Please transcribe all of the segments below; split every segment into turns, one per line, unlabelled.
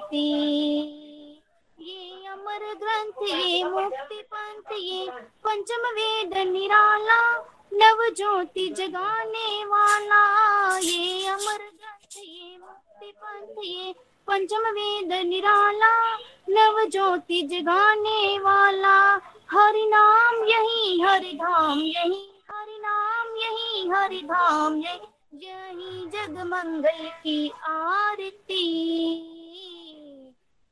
तारती ये अमर ग्रंथ, ये मुक्ति पंथ, ये पंचम वेद निराला, नव ज्योति जगाने वाला। ये अमर ग्रंथ, ये मुक्ति पंथ, ये पंचम वेद निराला, नव ज्योति जगाने वाला। हरि नाम यही, हरि धाम यही, हरि नाम यही, हरि धाम यही। यही जग मंगल की आरती।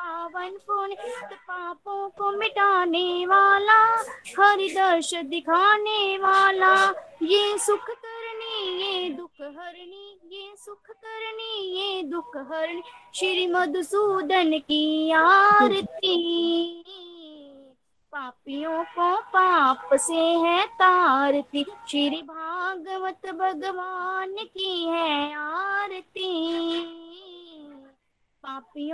पावन पुनीत पापों को मिटाने वाला, हरि दर्श दिखाने वाला। ये सुख करनी, ये दुख हरनी, ये सुख करनी, ये दुख हरनी। श्री मधुसूदन की आरती। पापियों को पाप से है तारती। श्री भागवत भगवान की है आरती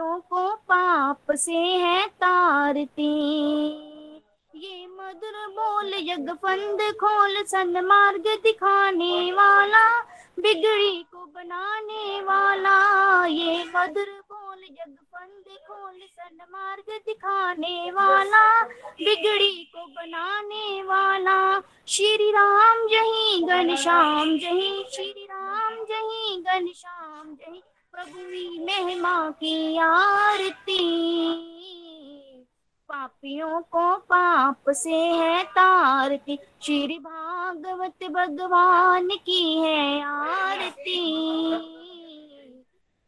पापियों को पाप से है तारती। ये मधुर बोल यज्ञ फंद खोल सन्मार्ग दिखाने वाला, बिगड़ी को बनाने वाला। ये मधुर बोल यज्ञ फंद खोल सन्मार्ग दिखाने वाला, बिगड़ी को बनाने वाला। श्री राम जही घनश्याम जही श्री राम जही घनश्याम प्रभु महिमा की आरती। पापियों को पाप से है तारती। श्री भागवत भगवान की है आरती।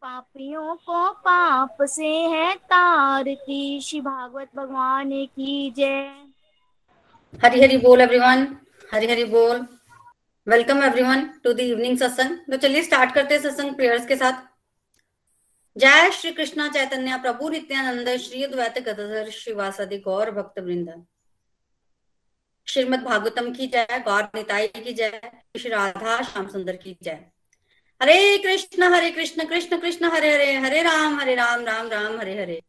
पापियों को पाप से है तारती। श्री भागवत भगवान की जय।
हरी हरी बोल एवरीवन हरी हरी बोल। Welcome everyone to the evening satsang तो चलिए स्टार्ट करते हैं सत्संग प्रेयर्स के साथ। जय श्री कृष्ण चैतन्य प्रभु नित्यानंद, श्री द्वैत गदाधर श्रीवासदि गौर भक्त वृंद श्रीमद भागवतम की जय, गौर निताई की जय, श्री राधा श्याम सुंदर की जय। हरे कृष्ण हरे कृष्ण कृष्ण कृष्ण, हरे हरे हरे राम हरे राम राम राम, हरे हरे।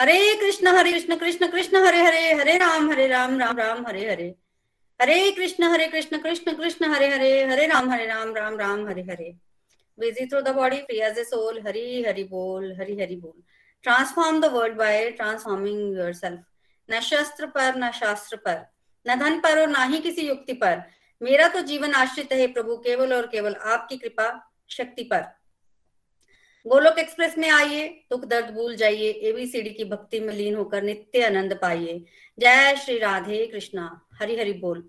हरे कृष्ण हरे कृष्ण कृष्ण कृष्ण, हरे हरे हरे राम हरे राम राम राम, हरे हरे। हरे कृष्ण हरे कृष्ण कृष्ण कृष्ण, हरे हरे हरे राम हरे राम राम राम, हरे हरे। Busy through the body, free as a soul. Hari Hari Bol, Hari Hari Bol. Transform the world by transforming yourself. न शस्त्र पर न शास्त्र पर न धन पर और ना ही किसी युक्ति पर मेरा तो जीवन आश्रित है प्रभु केवल और केवल आपकी कृपा शक्ति पर गोलोक एक्सप्रेस में आइए दुख दर्द भूल जाइए एबीसीडी की भक्ति में लीन होकर नित्य आनंद पाइए जय श्री राधे कृष्णा हरि हरि बोल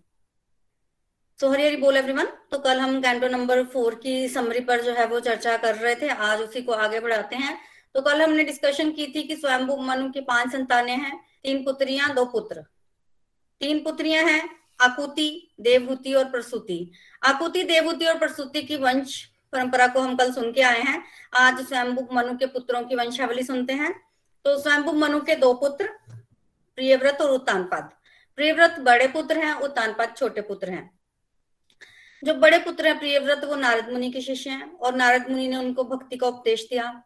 तो हरी हरी बोल एवरीवन तो कल हम कैंटो नंबर फोर की समरी पर जो है वो चर्चा कर रहे थे, आज उसी को आगे बढ़ाते हैं। तो कल हमने डिस्कशन की थी कि स्वयंभू मनु की पाँच संतानें हैं, तीन पुत्रियाँ, दो पुत्र। तीन पुत्रियाँ हैं, आकुति देवभूति और प्रसूति। आकुति देवभूति और प्रसूति की वंश परंपरा को हम कल सुन के आए हैं। आज स्वयंभू मनु के पुत्रों की वंशावली सुनते हैं। तो स्वयंभू मनु के दो पुत्र, प्रियव्रत और उत्तानपाद प्रियव्रत बड़े पुत्र हैं उत्तानपाद छोटे पुत्र हैं। जो बड़े पुत्र हैं, प्रियव्रत, वो नारद मुनि के शिष्य हैं और नारद मुनि ने उनको भक्ति का उपदेश दिया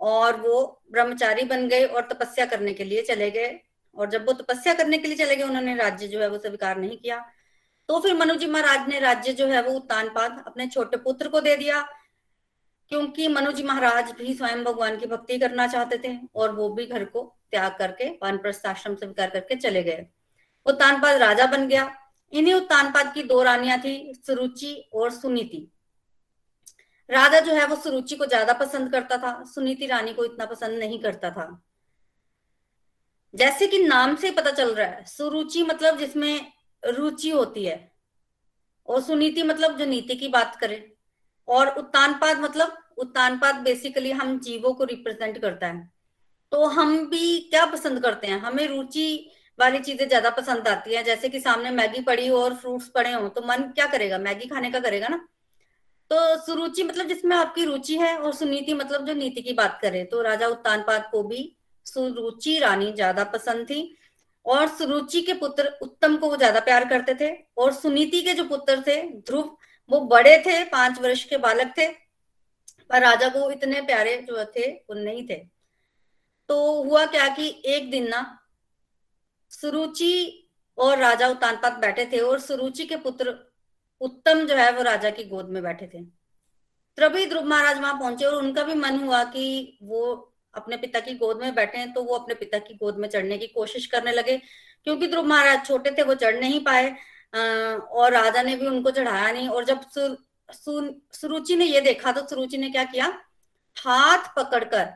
और वो ब्रह्मचारी बन गए और तपस्या करने के लिए चले गए और जब वो तपस्या करने के लिए चले गए, उन्होंने राज्य जो है वो स्वीकार नहीं किया। तो फिर मनुजी महाराज ने राज्य जो है वो उत्तानपाद अपने छोटे पुत्र को दे दिया क्योंकि मनुजी महाराज भी स्वयं भगवान की भक्ति करना चाहते थे और वो भी घर को त्याग करके वानप्रस्थ आश्रम स्वीकार करके चले गए। उत्तानपाद राजा बन गया इन्हीं उत्तानपाद की दो रानियाँ थी, सुरुचि और सुनीति। राजा जो है वो सुरुचि को ज़्यादा पसंद करता था, सुनीति रानी को इतना पसंद नहीं करता था। जैसे कि नाम से पता चल रहा है, सुरुचि मतलब जिसमें रुचि होती है, और सुनीति मतलब जो नीति की बात करें, और उत्तानपाद मतलब उत्तानपाद बेसिकली हम जीवों को रिप्रेजेंट करता है। तो हम भी क्या पसंद करते हैं? हमें रुचि वाली चीज़ें ज़्यादा पसंद आती है। जैसे कि सामने मैगी पड़ी हो और फ्रूट्स पड़े हो तो मन क्या करेगा? मैगी खाने का करेगा ना? तो सुरुचि मतलब जिसमें आपकी रुचि है और सुनीति मतलब जो नीति की बात करे तो राजा उत्तानपाद को भी सुरुचि रानी ज़्यादा पसंद थी और सुरुचि के पुत्र उत्तम को वो ज़्यादा प्यार करते थे और सुनीति के जो पुत्र थे, ध्रुव, वो बड़े थे, पाँच वर्ष के बालक थे, पर राजा को इतने प्यारे जो थे, वो नहीं थे। तो हुआ क्या कि एक दिन ना सुरुचि और राजा उत्तानपाद बैठे थे और सुरुचि के पुत्र उत्तम जो है वो राजा की गोद में बैठे थे। तभी ध्रुव महाराज वहाँ पहुँचे और उनका भी मन हुआ कि वो अपने पिता की गोद में बैठे हैं तो वो अपने पिता की गोद में चढ़ने की कोशिश करने लगे। क्योंकि ध्रुव महाराज छोटे थे, वो चढ़ नहीं पाए और राजा ने भी उनको चढ़ाया नहीं। और जब सुरुचि ने ये देखा तो सुरुचि ने क्या किया? हाथ पकड़कर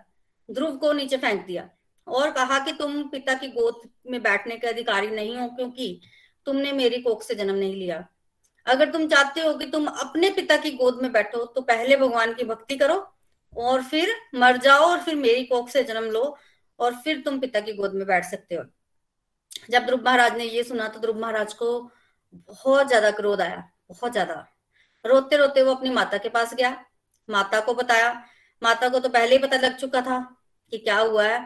ध्रुव को नीचे फेंक दिया। और कहा कि तुम पिता की गोद में बैठने के अधिकारी नहीं हो क्योंकि तुमने मेरी कोख से जन्म नहीं लिया। अगर तुम चाहते हो कि तुम अपने पिता की गोद में बैठो तो पहले भगवान की भक्ति करो और फिर मर जाओ और फिर मेरी कोख से जन्म लो और फिर तुम पिता की गोद में बैठ सकते हो। जब ध्रुव महाराज ने ये सुना तो ध्रुव महाराज को बहुत ज़्यादा क्रोध आया, बहुत ज़्यादा। रोते रोते वो अपनी माता के पास गया, माता को बताया। माता को तो पहले ही पता लग चुका था कि क्या हुआ है।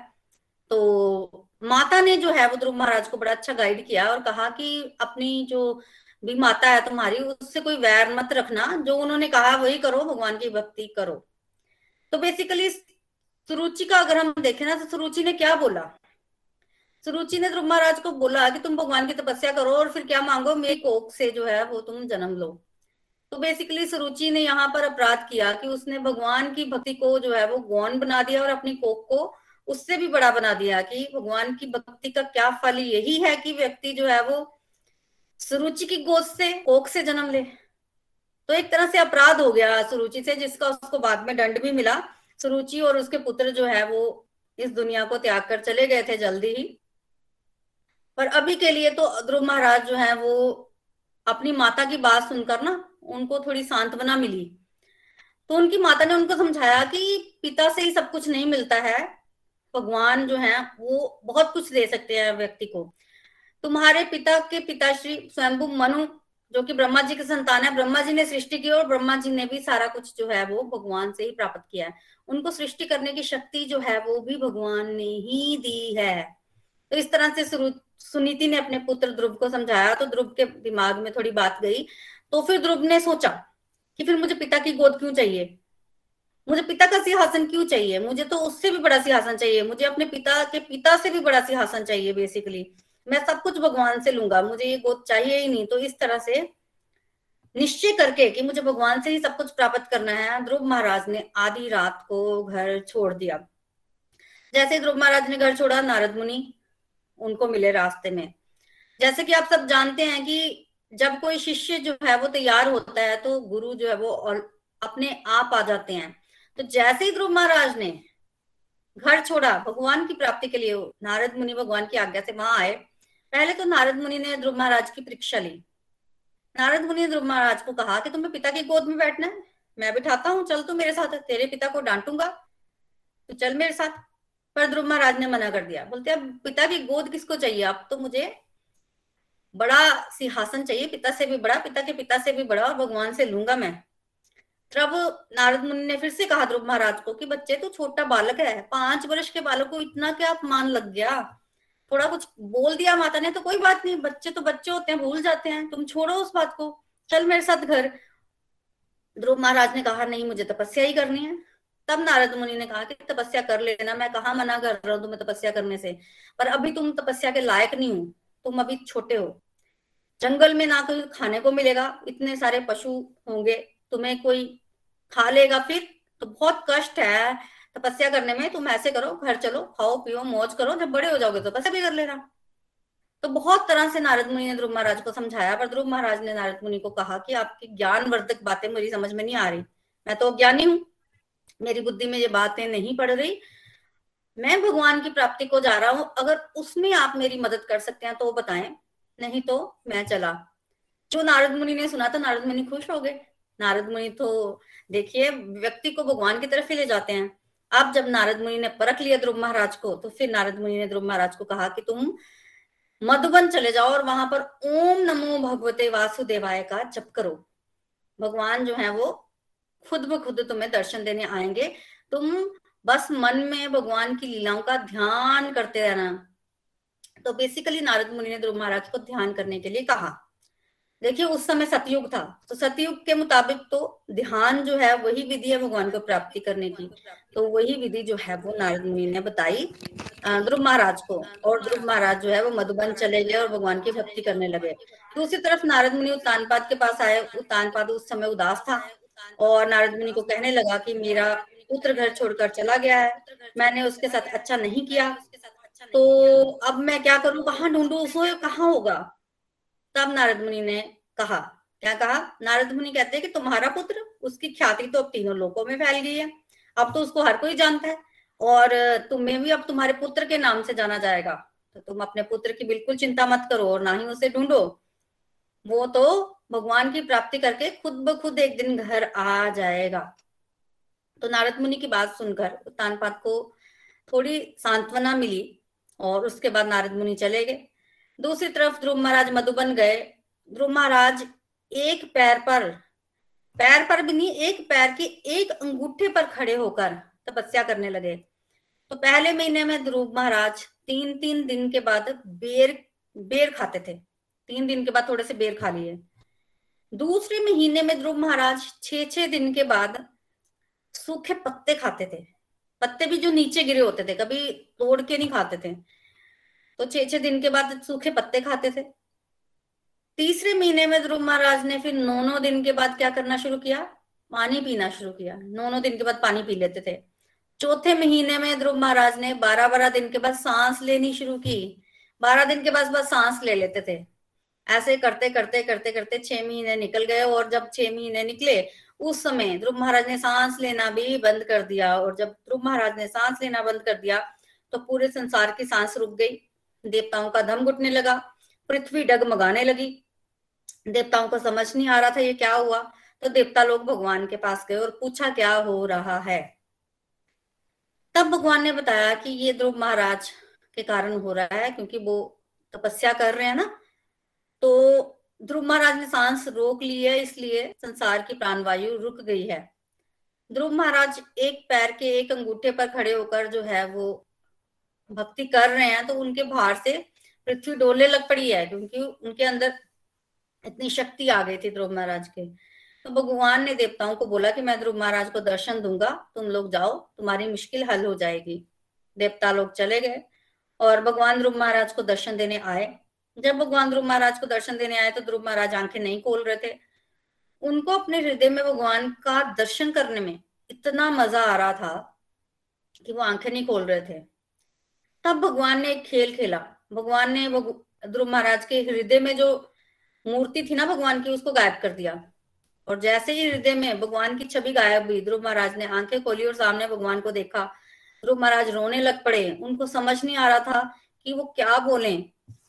तो माता ने जो है वो ध्रुव महाराज को बड़ा अच्छा गाइड किया और कहा कि अपनी जो भी माता है तुम्हारी, उससे कोई वैर मत रखना। जो उन्होंने कहा वही करो, भगवान की भक्ति करो। तो बेसिकली सुरुचि का अगर हम देखें ना तो सुरुचि ने क्या बोला? सुरुचि ने ध्रुव महाराज को बोला कि तुम भगवान की तपस्या करो और फिर क्या मांगो? मेरी कोक से जो है वो तुम जन्म लो। तो बेसिकली सुरुचि ने यहाँ पर अपराध किया कि उसने भगवान की भक्ति को जो है वो गौन बना दिया और अपनी कोक को उससे भी बड़ा बना दिया कि भगवान की भक्ति का क्या फल यही है कि व्यक्ति जो है वो सुरुचि की गोद से कोक से जन्म ले। तो एक तरह से अपराध हो गया सुरुचि से, जिसका उसको बाद में दंड भी मिला। सुरुचि और उसके पुत्र जो है वो इस दुनिया को त्याग कर चले गए थे जल्दी ही। पर अभी के लिए तो ध्रुव महाराज जो है वो अपनी माता की बात सुनकर ना उनको थोड़ी सांत्वना मिली। तो उनकी माता ने उनको समझाया कि पिता से ही सब कुछ नहीं मिलता है। भगवान जो है, वो बहुत कुछ दे सकते हैं व्यक्ति को। तुम्हारे पिता के पिताश्री स्वयंभू मनु, जो कि ब्रह्मा जी के संतान है, ब्रह्मा जी ने सृष्टि की और ब्रह्मा जी ने भी सारा कुछ जो है, वो भगवान से ही प्राप्त किया है। उनको सृष्टि करने की शक्ति जो है, वो भी भगवान ने ही दी है। तो इस तरह से सुनीति ने अपने पुत्र ध्रुव को समझाया तो ध्रुव के दिमाग में थोड़ी बात गई। तो फिर ध्रुव ने सोचा कि फिर मुझे पिता की गोद क्यों चाहिए? मुझे पिता का सिंहासन क्यों चाहिए? मुझे तो उससे भी बड़ा सिंहासन चाहिए। मुझे अपने पिता के पिता से भी बड़ा सिंहासन चाहिए बेसिकली मैं सब कुछ भगवान से लूँगा। मुझे ये गोद चाहिए ही नहीं। तो इस तरह से निश्चय करके कि मुझे भगवान से ही सब कुछ प्राप्त करना है, ध्रुव महाराज ने आधी रात को घर छोड़ दिया। जैसे ध्रुव महाराज ने घर छोड़ा, नारद मुनि उनको मिले रास्ते में। जैसे कि आप सब जानते हैं कि जब कोई शिष्य जो है वो तैयार होता है तो गुरु जो है वो अपने आप आ जाते हैं। तो जैसे ही ध्रुव महाराज ने घर छोड़ा, भगवान की प्राप्ति के लिए, नारद मुनि भगवान की आज्ञा से वहाँ आए, पहले तो नारद मुनि ने ध्रुव महाराज की परीक्षा ली। नारद मुनि ने ध्रुव महाराज को कहा कि तुम्हें पिता की गोद में बैठना है, मैं बिठाता हूँ, चल तू मेरे साथ, तेरे पिता को डांटूँगा तो चल मेरे साथ। पर ध्रुव महाराज ने मना कर दिया, बोलते, अब पिता की गोद किसको चाहिए? अब तो मुझे बड़ा सिंहासन चाहिए, पिता से भी बड़ा, पिता के पिता से भी बड़ा, और भगवान से लूँगा मैं। तब नारद मुनि ने फिर से कहा ध्रुव महाराज को कि बच्चे तो छोटा बालक है, पाँच वर्ष के बालक को इतना क्या अपमान लग गया? थोड़ा कुछ बोल दिया माता ने तो कोई बात नहीं, बच्चे तो बच्चे होते हैं, भूल जाते हैं, तुम छोड़ो उस बात को। चल मेरे साथ घर। ध्रुव महाराज ने कहा, नहीं, मुझे तपस्या ही करनी है। तब नारद मुनि ने कहा कि तपस्या कर लेना, मैं कहा मना कर रहा हूँ तुम्हें तपस्या करने से? पर अभी तुम तपस्या के लायक नहीं हो, तुम अभी छोटे हो। जंगल में ना कोई खाने को मिलेगा, इतने सारे पशु होंगे तुम्हें कोई खा लेगा फिर तो बहुत कष्ट है। तपस्या करने में तुम ऐसे करो, घर चलो, खाओ, पियो, मौज करो, जब बड़े हो जाओगे तो तपस्या भी कर लेना। तो बहुत तरह से नारद मुनि ने ध्रुव महाराज को समझाया, पर ध्रुव महाराज ने नारद मुनि को कहा कि आपकी ज्ञान वर्धक बातें मेरी समझ में नहीं आ रही। मैं तो ज्ञानी हूँ, मेरी बुद्धि में ये बातें नहीं पड़ रही। मैं भगवान की प्राप्ति को जा रहा हूँ, अगर उसमें आप मेरी मदद कर सकते हैं तो बताएँ, नहीं तो मैं चला। जो नारद मुनि ने सुना तो नारद मुनि खुश हो गए। नारद मुनि तो देखिए, व्यक्ति को भगवान की तरफ़ ही ले जाते हैं। अब जब नारद मुनि ने परख लिया ध्रुव महाराज को तो फिर नारद मुनि ने ध्रुव महाराज को कहा कि तुम मधुबन चले जाओ और वहाँ पर ओम नमो भगवते वासुदेवाय का जप करो। भगवान जो है वो खुद ब खुद तुम्हें दर्शन देने आएँगे। तुम बस मन में भगवान की लीलाओं का ध्यान करते रहना। तो बेसिकली नारद मुनि ने ध्रुव महाराज को ध्यान करने के लिए कहा। देखिए, उस समय सतयुग था। तो सतयुग के मुताबिक तो ध्यान जो है, वही विधि है भगवान को प्राप्ति करने की। तो वही विधि जो है, वो नारद मुनि ने बताई ध्रुव महाराज को। और ध्रुव महाराज जो है, वो मधुबन चले गए और भगवान की भक्ति करने लगे। दूसरी तरफ़ नारद मुनि उत्तानपाद के पास आए। उत्तानपाद उस समय उदास था और नारद मुनि को कहने लगा कि मेरा पुत्र घर छोड़कर चला गया है। मैंने उसके साथ अच्छा नहीं किया। तो अब मैं क्या करूँ? कहाँ ढूंढू? उसको कहाँ होगा? तब नारद मुनि ने कहा, क्या कहा? नारद मुनि कहते हैं कि तुम्हारा पुत्र, उसकी ख्याति तो अब तीनों लोगों में फैल गई है। अब तो उसको हर कोई जानता है और तुम्हें भी अब तुम्हारे पुत्र के नाम से जाना जाएगा। तो तुम अपने पुत्र की बिल्कुल चिंता मत करो और ना ही उसे ढूंढो। वो तो भगवान की प्राप्ति करके खुद ब खुद एक दिन घर आ जाएगा। तो नारद मुनि की बात सुनकर तानपात को थोड़ी सांत्वना मिली और उसके बाद नारद मुनि चले गए। दूसरी तरफ़ ध्रुव महाराज मधुबन गए। ध्रुव महाराज एक पैर पर पैर पर भी नहीं, एक पैर के एक अंगूठे पर खड़े होकर तपस्या करने लगे। तो पहले महीने में ध्रुव महाराज तीन तीन दिन के बाद बेर बेर खाते थे। तीन दिन के बाद थोड़े से बेर खा लिए। दूसरे महीने में ध्रुव महाराज छह छह दिन के बाद सूखे पत्ते खाते थे। पत्ते भी जो नीचे गिरे होते थे, कभी तोड़ के नहीं खाते थे। तो छह छह दिन के बाद सूखे पत्ते खाते थे। तीसरे महीने में ध्रुव महाराज ने फिर नौ नौ दिन के बाद क्या करना शुरू किया? पानी पीना शुरू किया। नौ नौ दिन के बाद पानी पी लेते थे। चौथे महीने में ध्रुव महाराज ने बारह बारह दिन के बाद सांस लेनी शुरू की। बारह दिन के बाद बस सांस ले लेते थे। ऐसे करते करते करते करते छह महीने निकल गए और जब छह महीने निकले, उस समय ध्रुव महाराज ने सांस लेना भी बंद कर दिया और जब ध्रुव महाराज ने सांस लेना बंद कर दिया तो पूरे संसार की सांस रुक गई। देवताओं का दम घुटने लगा, पृथ्वी डगमगाने लगी। देवताओं को समझ नहीं आ रहा था ये क्या हुआ तो देवता लोग भगवान के पास गए और पूछा, क्या हो रहा है? तब भगवान ने बताया कि ये ध्रुव महाराज के कारण हो रहा है, क्योंकि वो तपस्या कर रहे हैं ना। तो ध्रुव महाराज ने सांस रोक ली है, इसलिए संसार की प्राणवायु रुक गई है। ध्रुव महाराज एक पैर के एक अंगूठे पर खड़े होकर जो है वो भक्ति कर रहे हैं तो उनके भार से पृथ्वी डोलने लग पड़ी है, क्योंकि उनके अंदर इतनी शक्ति आ गई थी ध्रुव महाराज के। तो भगवान ने देवताओं को बोला कि मैं ध्रुव महाराज को दर्शन दूँगा, तुम लोग जाओ, तुम्हारी मुश्किल हल हो जाएगी। देवता लोग चले गए और भगवान ध्रुव महाराज को दर्शन देने आए। जब भगवान ध्रुव महाराज को दर्शन देने आए तो ध्रुव महाराज आँखें नहीं खोल रहे थे। उनको अपने हृदय में भगवान का दर्शन करने में इतना मज़ा आ रहा था कि वो आँखें नहीं खोल रहे थे। तब भगवान ने एक खेल खेला। भगवान ने वो ध्रुव महाराज के हृदय में जो मूर्ति थी ना भगवान की, उसको गायब कर दिया। और जैसे ही हृदय में भगवान की छवि गायब हुई ध्रुव महाराज ने आँखें खोली और सामने भगवान को देखा। ध्रुव महाराज रोने लग पड़े। उनको समझ नहीं आ रहा था कि वो क्या बोले।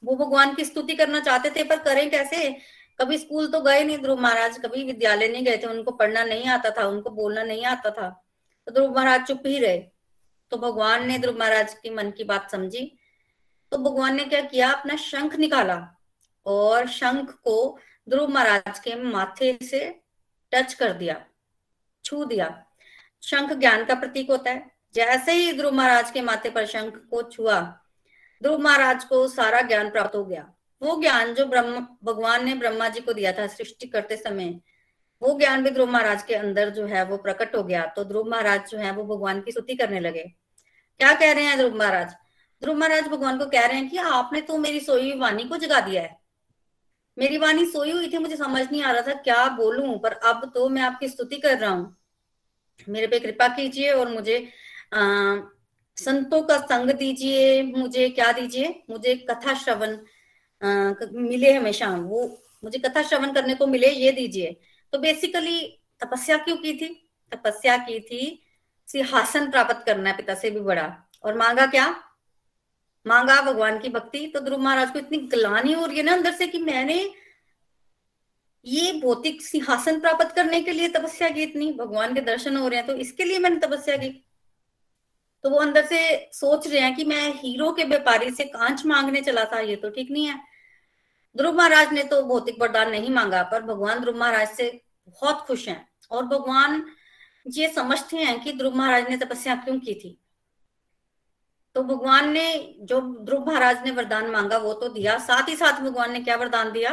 वो भगवान की स्तुति करना चाहते थे, पर करें कैसे? कभी स्कूल तो गए नहीं ध्रुव महाराज, कभी विद्यालय नहीं गए थे। उनको पढ़ना नहीं आता था, उनको बोलना नहीं आता था। तो ध्रुव महाराज चुप ही रहे। तो भगवान ने ध्रुव महाराज की मन की बात समझी। तो भगवान ने क्या किया? अपना शंख निकाला और शंख को ध्रुव महाराज के माथे से टच कर दिया, छू दिया। शंख ज्ञान का प्रतीक होता है। जैसे ही ध्रुव महाराज के माथे पर शंख को छुआ ध्रुव महाराज को सारा ज्ञान प्राप्त हो गया। वो ज्ञान जो ब्रह्म, भगवान ने ब्रह्मा जी को दिया था सृष्टि करते समय वो ज्ञान भी ध्रुव महाराज के अंदर जो है वो प्रकट हो गया तो ध्रुव महाराज जो है वो भगवान की स्तुति करने लगे। क्या कह रहे हैं ध्रुव महाराज? ध्रुव महाराज भगवान को कह रहे हैं कि आपने तो मेरी सोई हुई वाणी को जगा दिया है। मेरी वाणी सोई हुई थी मुझे समझ नहीं आ रहा था क्या बोलूँ पर अब तो मैं आपकी स्तुति कर रहा हूँ। मेरे पे कृपा कीजिए और मुझे आ, संतों का संग दीजिए मुझे क्या दीजिए? मुझे कथा श्रवण मिले हमेशा वो मुझे कथा श्रवण करने को मिले ये दीजिए। तो बेसिकली तपस्या क्यों की थी? तपस्या की थी सिंहासन प्राप्त करना है पिता से भी बड़ा। और मांगा क्या? मांगा भगवान की भक्ति। तो ध्रुव महाराज को इतनी गलानी हो रही है ना अंदर से कि मैंने ये भौतिक सिंहासन प्राप्त करने के लिए तपस्या की इतनी। भगवान के दर्शन हो रहे हैं तो इसके लिए मैंने तपस्या की। तो वो अंदर से सोच रहे हैं कि मैं हीरो के व्यापारी से कांच मांगने चला था, ये तो ठीक नहीं है। ध्रुव महाराज ने तो भौतिक वरदान नहीं मांगा, पर भगवान ध्रुव महाराज से बहुत खुश हैं। और भगवान ये समझते हैं कि ध्रुव महाराज ने तपस्या क्यों की थी। तो भगवान ने जो ध्रुव महाराज ने वरदान मांगा, वो तो दिया। साथ ही साथ भगवान ने क्या वरदान दिया?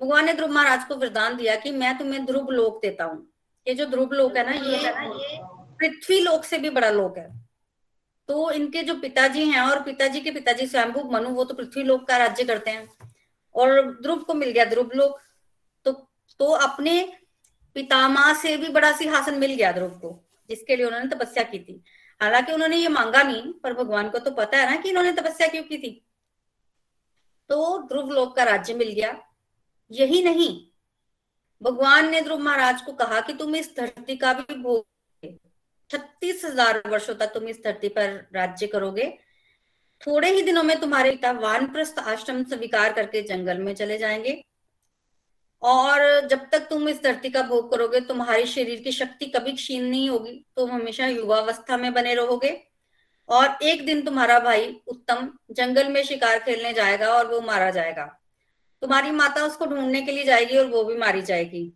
भगवान ने ध्रुव महाराज को वरदान दिया कि मैं तुम्हें ध्रुव लोक देता हूँ। ये जो ध्रुव लोक है ना, ये पृथ्वी लोक से भी बड़ा लोक है। तो इनके जो पिताजी हैं और पिताजी के पिताजी स्वयंभू मनु, वो तो पृथ्वी लोक का राज्य करते हैं। और ध्रुव को मिल गया, ध्रुव लोक तो तो अपने पितामा से भी बड़ा सिंहासन मिल गया ध्रुव को, जिसके लिए उन्होंने तपस्या की थी। हालाँकि उन्होंने ये मांगा नहीं, पर भगवान को तो पता है ना कि इन्होंने तपस्या क्यों की थी। तो ध्रुव लोक का राज्य मिल गया। यही नहीं, भगवान ने ध्रुव महाराज को कहा कि तुम इस धरती का भी भोग छत्तीस हज़ार वर्षो तक तुम इस धरती पर राज्य करोगे। थोड़े ही दिनों में तुम्हारे पिता वानप्रस्थ आश्रम स्वीकार करके जंगल में चले जाएँगे। और जब तक तुम इस धरती का भोग करोगे, तुम्हारी शरीर की शक्ति कभी क्षीण नहीं होगी। तुम हमेशा युवावस्था में बने रहोगे। और एक दिन तुम्हारा भाई उत्तम जंगल में शिकार खेलने जाएगा और वो मारा जाएगा। तुम्हारी माता उसको ढूँढने के लिए जाएगी और वो भी मारी जाएगी।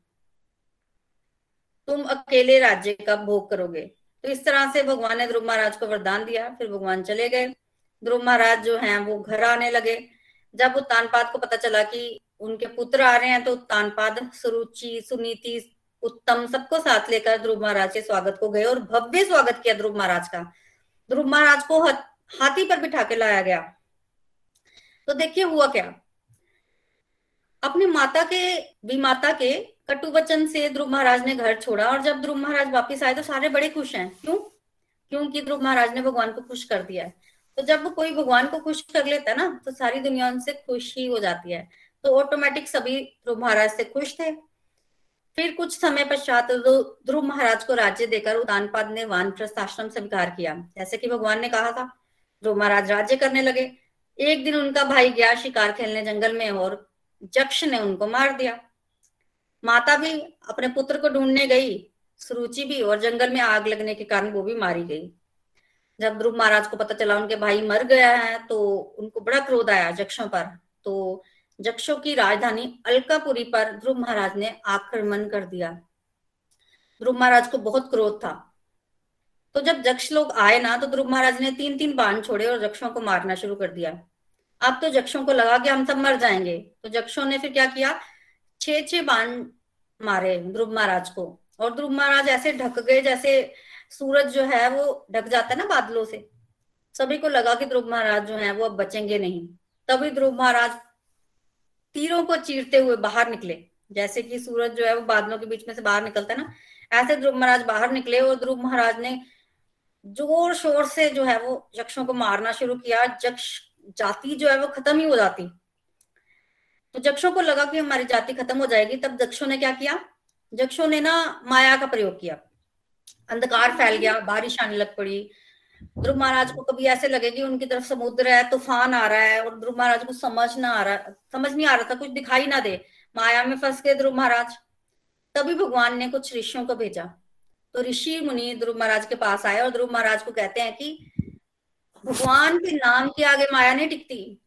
तुम अकेले राज्य का भोग करोगे। तो इस तरह से भगवान ने ध्रुव महाराज को वरदान दिया, फिर भगवान चले गए। ध्रुव महाराज जो हैं, वो घर आने लगे। जब उत्तानपाद को पता चला कि उनके पुत्र आ रहे हैं तो उत्तानपाद, सुरुचि, सुनीति, उत्तम सबको साथ लेकर ध्रुव महाराज के स्वागत को गए और भव्य स्वागत किया ध्रुव महाराज का। ध्रुव महाराज को हाथी पर बिठा के लाया गया। तो देखिए हुआ क्या। अपने माता के, विमाता के कटु वचन से ध्रुव महाराज ने घर छोड़ा और जब ध्रुव महाराज वापिस आए तो सारे बड़े खुश हैं। क्यों? क्योंकि ध्रुव महाराज ने भगवान को खुश कर दिया है। तो जब कोई भगवान को खुश कर लेता है ना तो सारी दुनिया उनसे खुश ही हो जाती है। तो ऑटोमेटिक सभी ध्रुव महाराज से खुश थे। फिर कुछ समय पश्चात ध्रुव महाराज को राज्य देकर उदानपाद ने वानप्रस्थ आश्रम स्वीकार किया। जैसे कि भगवान ने कहा था, ध्रुव महाराज राज्य करने लगे। एक दिन उनका भाई गया शिकार खेलने जंगल में और जक्ष ने उनको मार दिया। माता भी अपने पुत्र को ढूँढने गई, सुरुचि भी और जंगल में आग लगने के कारण वो भी मारी गई। जब ध्रुव महाराज को पता चला उनके भाई मर गया है तो उनको बड़ा क्रोध आया जक्षों पर। तो जक्षों की राजधानी अलकापुरी पर ध्रुव महाराज ने आक्रमण कर दिया। ध्रुव महाराज को बहुत क्रोध था। तो जब जक्ष लोग आए ना तो ध्रुव महाराज ने तीन तीन बाण छोड़े और जक्षों को मारना शुरू कर दिया। अब तो जक्षों को लगा कि हम सब मर जाएँगे। तो जक्षों ने फिर क्या किया? छे छे बाण मारे ध्रुव महाराज को। और ध्रुव महाराज ऐसे ढक गए जैसे सूरज जो है वो ढक जाता है ना बादलों से। सभी को लगा कि ध्रुव महाराज जो है वो अब बचेंगे नहीं। तभी ध्रुव महाराज तीरों को चीरते हुए बाहर निकले। जैसे कि सूरज जो है वो बादलों के बीच में से बाहर निकलता है ना, ऐसे ध्रुव महाराज बाहर निकले और ध्रुव महाराज ने ज़ोर शोर से जो है वो यक्षों को मारना शुरू किया। जक्ष जाति जो है वो खत्म ही हो जाती। तो जक्षों को लगा कि हमारी जाति खत्म हो जाएगी। तब जक्षों ने क्या किया? जक्षों ने ना माया का प्रयोग किया। अंधकार फैल गया, बारिश आने लग पड़ी। ध्रुव महाराज को कभी ऐसे लगे कि उनकी तरफ़ समुद्र है, तूफ़ान आ रहा है, और ध्रुव महाराज को समझ ना आ रहा, समझ नहीं आ रहा था, कुछ दिखाई ना दे। माया में फंस गए ध्रुव महाराज। तभी भगवान ने कुछ ऋषियों को भेजा। तो ऋषि मुनि ध्रुव महाराज के पास आए, और ध्रुव महाराज को कहते हैं कि भगवान के नाम के आगे माया नहीं टिकती।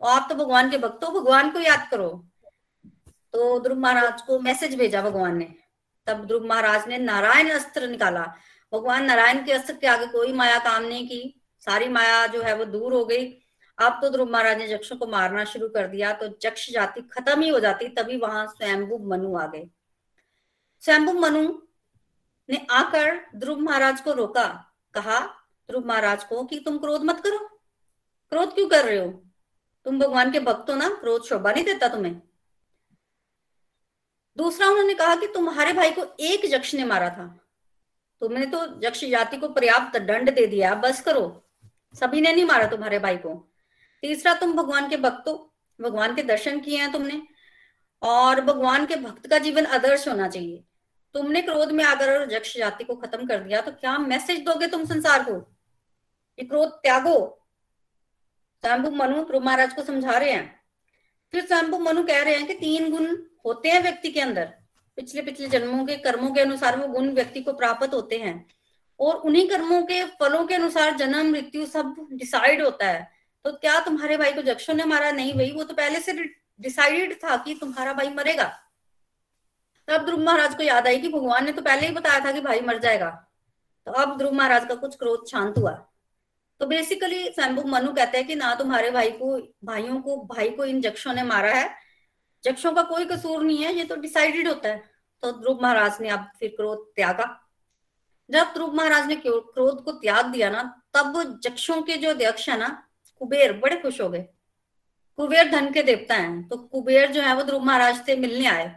और आप तो भगवान के भक्त हो, भगवान को याद करो। तो ध्रुव महाराज को मैसेज भेजा भगवान ने। तब ध्रुव महाराज ने नारायण अस्त्र निकाला। भगवान नारायण के अस्त्र के आगे कोई माया काम नहीं की। सारी माया जो है वो दूर हो गई। अब तो ध्रुव महाराज ने जक्षों को मारना शुरू कर दिया तो जक्ष जाति खत्म ही हो जाती, तभी वहाँ स्वयंभू मनु आ गए। स्वयंभू मनु ने आकर ध्रुव महाराज को रोका। कहा, ध्रुव महाराज को कि तुम क्रोध मत करो। क्रोध क्यों कर रहे हो? तुम भगवान के भक्त हो ना? क्रोध शोभा नहीं देता तुम्हें। दूसरा उन्होंने कहा कि तुम्हारे भाई को एक जक्ष ने मारा था। तुमने तो जक्ष जाति को पर्याप्त दंड दे दिया, बस करो। सभी ने नहीं मारा तुम्हारे भाई को। तीसरा, तुम भगवान के भक्त, भगवान के दर्शन किए हैं तुमने, और भगवान के भक्त का जीवन आदर्श होना चाहिए। तुमने क्रोध में आकर जक्ष जाति को खत्म कर दिया तो क्या मैसेज दोगे तुम संसार को? कि क्रोध त्यागो। स्वयंभू मनु ध्रुव महाराज को समझा रहे हैं। फिर स्वयंभू मनु कह रहे हैं कि तीन गुण होते हैं व्यक्ति के अंदर, पिछले पिछले जन्मों के कर्मों के अनुसार वो गुण व्यक्ति को प्राप्त होते हैं। और उन्हीं कर्मों के फलों के अनुसार जन्म, मृत्यु सब डिसाइड होता है। तो क्या तुम्हारे भाई को जक्षों ने मारा? नहीं भाई, वो तो पहले से डिसाइडेड था कि तुम्हारा भाई मरेगा। तब ध्रुव महाराज को याद आई कि भगवान ने तो पहले ही बताया था कि भाई मर जाएगा। तो अब ध्रुव महाराज का कुछ क्रोध शांत हुआ। तो बेसिकली स्वयंभू मनु कहते हैं कि ना तुम्हारे भाई को, भाइयों को, भाई को इन जक्षों ने मारा है। जक्षों का कोई कसूर नहीं है, ये तो डिसाइडेड होता है। तो ध्रुव महाराज ने अब फिर क्रोध त्यागा। जब ध्रुव महाराज ने क्रोध को त्याग दिया ना, तब जक्षों के जो अध्यक्ष है ना, कुबेर बड़े खुश हो गए। कुबेर धन के देवता हैं तो कुबेर जो है वो ध्रुव महाराज से मिलने आए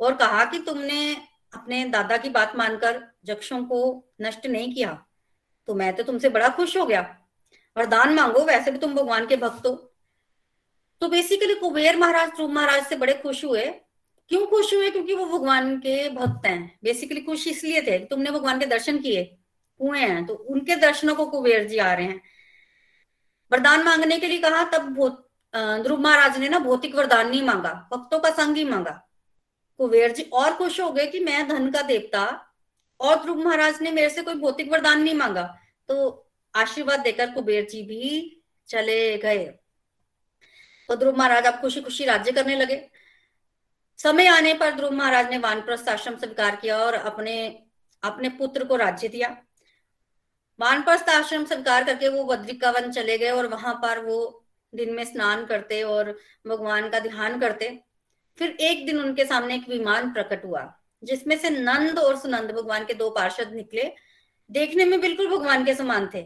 और कहा कि तुमने अपने दादा की बात मानकर जक्षों को नष्ट नहीं किया तो मैं तो तुमसे बड़ा खुश हो गया। वरदान मांगो, वैसे भी तुम भगवान के भक्त हो। तो बेसिकली कुबेर महाराज ध्रुव महाराज से बड़े खुश हुए। क्यों खुश हुए? क्योंकि वो भगवान के भक्त हैं। बेसिकली खुश इसलिए थे तुमने भगवान के दर्शन किए, हुए हैं। तो उनके दर्शनों को कुबेर जी आ रहे हैं। वरदान मांगने के लिए कहा, तब ध्रुव महाराज ने ना भौतिक वरदान नहीं मांगा, भक्तों का संग ही मांगा। कुबेर जी और खुश हो गए कि मैं धन का देवता और ध्रुव महाराज ने मेरे से कोई भौतिक वरदान नहीं मांगा। तो आशीर्वाद देकर कुबेर जी भी चले गए। तो ध्रुव महाराज आप खुशी खुशी राज्य करने लगे। समय आने पर ध्रुव महाराज ने वानप्रस्थ आश्रम स्वीकार किया और अपने अपने पुत्र को राज्य दिया। वानप्रस्थ आश्रम स्वीकार करके वो बद्रिकावन चले गए और वहाँ पर वो दिन में स्नान करते और भगवान का ध्यान करते। फिर एक दिन उनके सामने एक विमान प्रकट हुआ, जिसमें से नंद और सुनंद भगवान के दो पार्षद निकले। देखने में बिल्कुल भगवान के समान थे।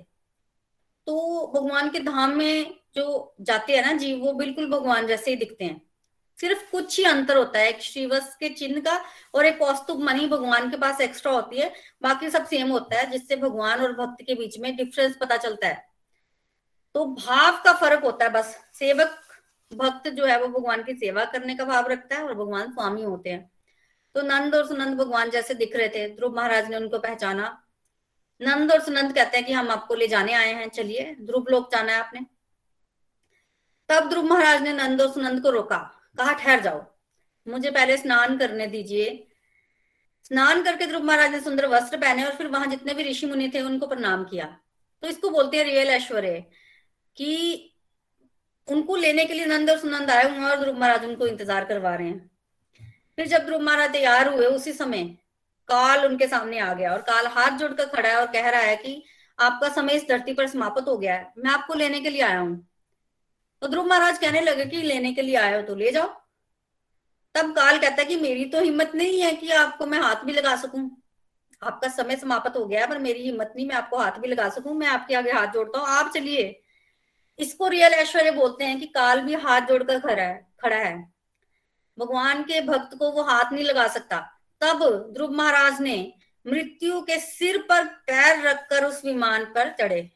तो भगवान के धाम में जो जाते हैं ना जीव, वो बिल्कुल भगवान जैसे ही दिखते हैं। सिर्फ़ कुछ ही अंतर होता है, एक श्रीवस के चिन्ह का और एक कौस्तुभ मनी भगवान के पास एक्स्ट्रा होती है। बाकी सब सेम होता है, जिससे भगवान और भक्त के बीच में डिफरेंस पता चलता है। तो भाव का फ़र्क होता है बस। सेवक, भक्त जो है वो भगवान की सेवा करने का भाव रखता है और भगवान स्वामी होते हैं। तो नंद और सुनंद भगवान जैसे दिख रहे थे, ध्रुव महाराज ने उनको पहचाना। नंद और सुनंद कहते हैं कि हम आपको ले जाने आए हैं, चलिए। ध्रुव, लोग जाना है आपने? तब ध्रुव महाराज ने नंद और सुनंद को रोका, कहा, ठहर जाओ। मुझे पहले स्नान करने दीजिए। स्नान करके ध्रुव महाराज ने सुंदर वस्त्र पहने और फिर वहाँ जितने भी ऋषि मुनि थे, उनको प्रणाम किया। तो इसको बोलते हैं रियल ऐश्वर्य कि उनको लेने के लिए नंद और सुनंद आए हुए और ध्रुव महाराज उनको इंतज़ार करवा रहे हैं। फिर जब ध्रुव महाराज तैयार हुए, उसी समय काल उनके सामने आ गया और काल हाथ जोड़कर खड़ा है और कह रहा है कि आपका समय इस धरती पर समाप्त हो गया है। मैं आपको लेने के लिए आया हूँ। तो ध्रुव महाराज कहने लगे कि लेने के लिए आए हो तो ले जाओ। तब काल कहता है कि मेरी तो हिम्मत नहीं है कि आपको मैं हाथ भी लगा सकूँ। आपका समय समाप्त हो गया पर मेरी हिम्मत नहीं, मैं आपको हाथ भी लगा सकूँ, मैं आपके आगे हाथ जोड़ता हूँ, आप चलिए। इसको रियल ऐश्वर्य बोलते हैं कि काल भी हाथ जोड़कर खड़ा है खड़ा है। भगवान के भक्त को वो हाथ नहीं लगा सकता। तब ध्रुव महाराज ने मृत्यु के सिर पर पैर रखकर उस विमान पर चढ़े।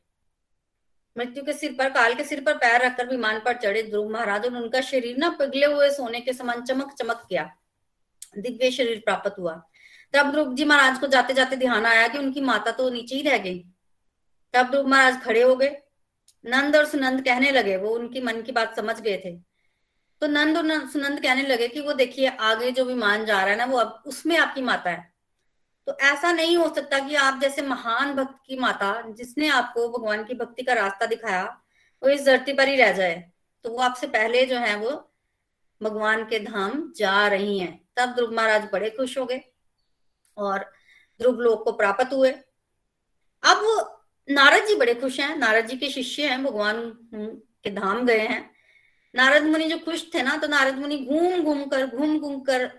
मृत्यु के सिर पर, काल के सिर पर पैर रखकर विमान पर चढ़े ध्रुव महाराज और उनका शरीर ना पिघले हुए सोने के समान चमक चमक गया दिव्य शरीर प्राप्त हुआ। तब ध्रुव जी महाराज को जाते जाते ध्यान आया कि उनकी माता तो नीचे ही रह गई। तब ध्रुव महाराज खड़े हो गए। नंद और सुनंद कहने लगे, वो उनकी मन की बात समझ गए थे। तो नंद और सुनंद कहने लगे कि वो देखिए, आगे जो विमान जा रहा है ना, वो अब उसमें आपकी माता है। तो ऐसा नहीं हो सकता कि आप जैसे महान भक्त की माता, जिसने आपको भगवान की भक्ति का रास्ता दिखाया, वो इस धरती पर ही रह जाए तो वो आपसे पहले जो है वो भगवान के धाम जा रही हैं। तब ध्रुव महाराज बड़े खुश हो गए और ध्रुव लोक को प्राप्त हुए। अब नारद जी बड़े खुश हैं। नारद जी के शिष्य हैं, भगवान के धाम गए हैं। नारद मुनि जो खुश थे ना तो नारद मुनि घूम घूम कर घूम घूम कर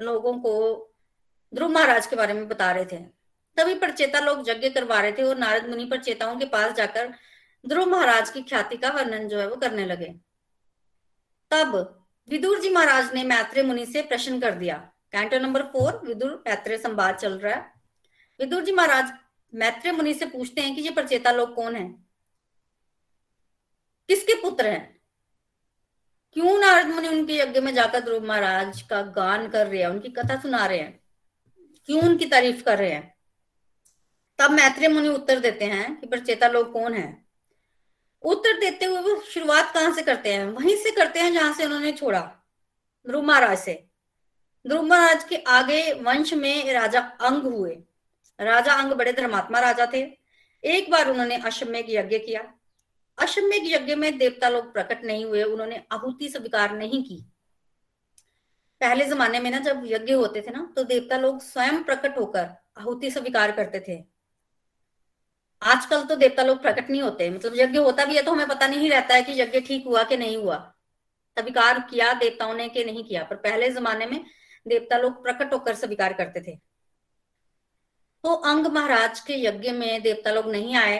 लोगों को ध्रुव महाराज के बारे में बता रहे थे। तभी परचेता लोग यज्ञ करवा रहे थे और नारद मुनि परचेताओं के पास जाकर ध्रुव महाराज की ख्याति का वर्णन जो है वो करने लगे। तब विदुर जी महाराज ने मैत्रे मुनि से प्रश्न कर दिया। Canto number four, Vidura Maitreya संवाद चल रहा है। विदुर जी महाराज मैत्रे मुनि से पूछते हैं कि ये प्रचेता लोग कौन है? किसके पुत्र हैं? क्यों नारद मुनि उनके यज्ञ में जाकर ध्रुव महाराज का गान कर रहे हैं, उनकी कथा सुना रहे हैं? क्यों उनकी तारीफ़ कर रहे हैं? तब मैत्रेय मुनि उत्तर देते हैं कि प्रचेता लोग कौन है? उत्तर देते हुए वो शुरुआत कहाँ से करते हैं? वहीं से करते हैं जहाँ से उन्होंने छोड़ा, ध्रुव महाराज से। ध्रुव महाराज के आगे वंश में राजा अंग हुए। राजा अंग बड़े धर्मात्मा राजा थे। एक बार उन्होंने अश्वमेघ यज्ञ किया। अश्वमेघ यज्ञ में देवता लोग प्रकट नहीं हुए, उन्होंने आहुति स्वीकार नहीं की। पहले जमाने में ना जब यज्ञ होते थे ना तो देवता लोग स्वयं प्रकट होकर आहुति स्वीकार करते थे। आजकल तो देवता लोग प्रकट नहीं होते। मतलब यज्ञ होता भी है तो हमें पता नहीं रहता है कि यज्ञ ठीक हुआ कि नहीं हुआ। स्वीकार किया देवताओं ने कि नहीं किया, पर पहले जमाने में देवता लोग प्रकट होकर स्वीकार करते थे। तो अंग महाराज के यज्ञ में देवता लोग नहीं आए।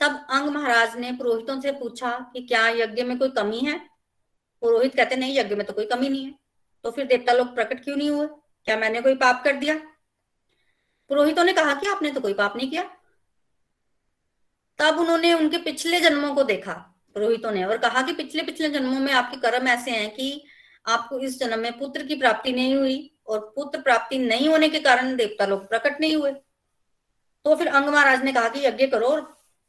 तब अंग महाराज ने पुरोहितों से पूछा कि क्या यज्ञ में कोई कमी है? पुरोहित कहते, नहीं, यज्ञ में तो कोई कमी नहीं है। तो फिर देवता लोग प्रकट क्यों नहीं हुए? क्या मैंने कोई पाप कर दिया? पुरोहितों ने कहा कि आपने तो कोई पाप नहीं किया। तब उन्होंने उनके पिछले जन्मों को देखा। पुरोहितों ने और कहा कि पिछले पिछले जन्मों में आपके कर्म ऐसे हैं कि आपको इस जन्म में पुत्र की प्राप्ति नहीं हुई और पुत्र प्राप्ति नहीं होने के कारण देवता लोग प्रकट नहीं हुए। तो फिर अंग महाराज ने कहा कि यज्ञ करो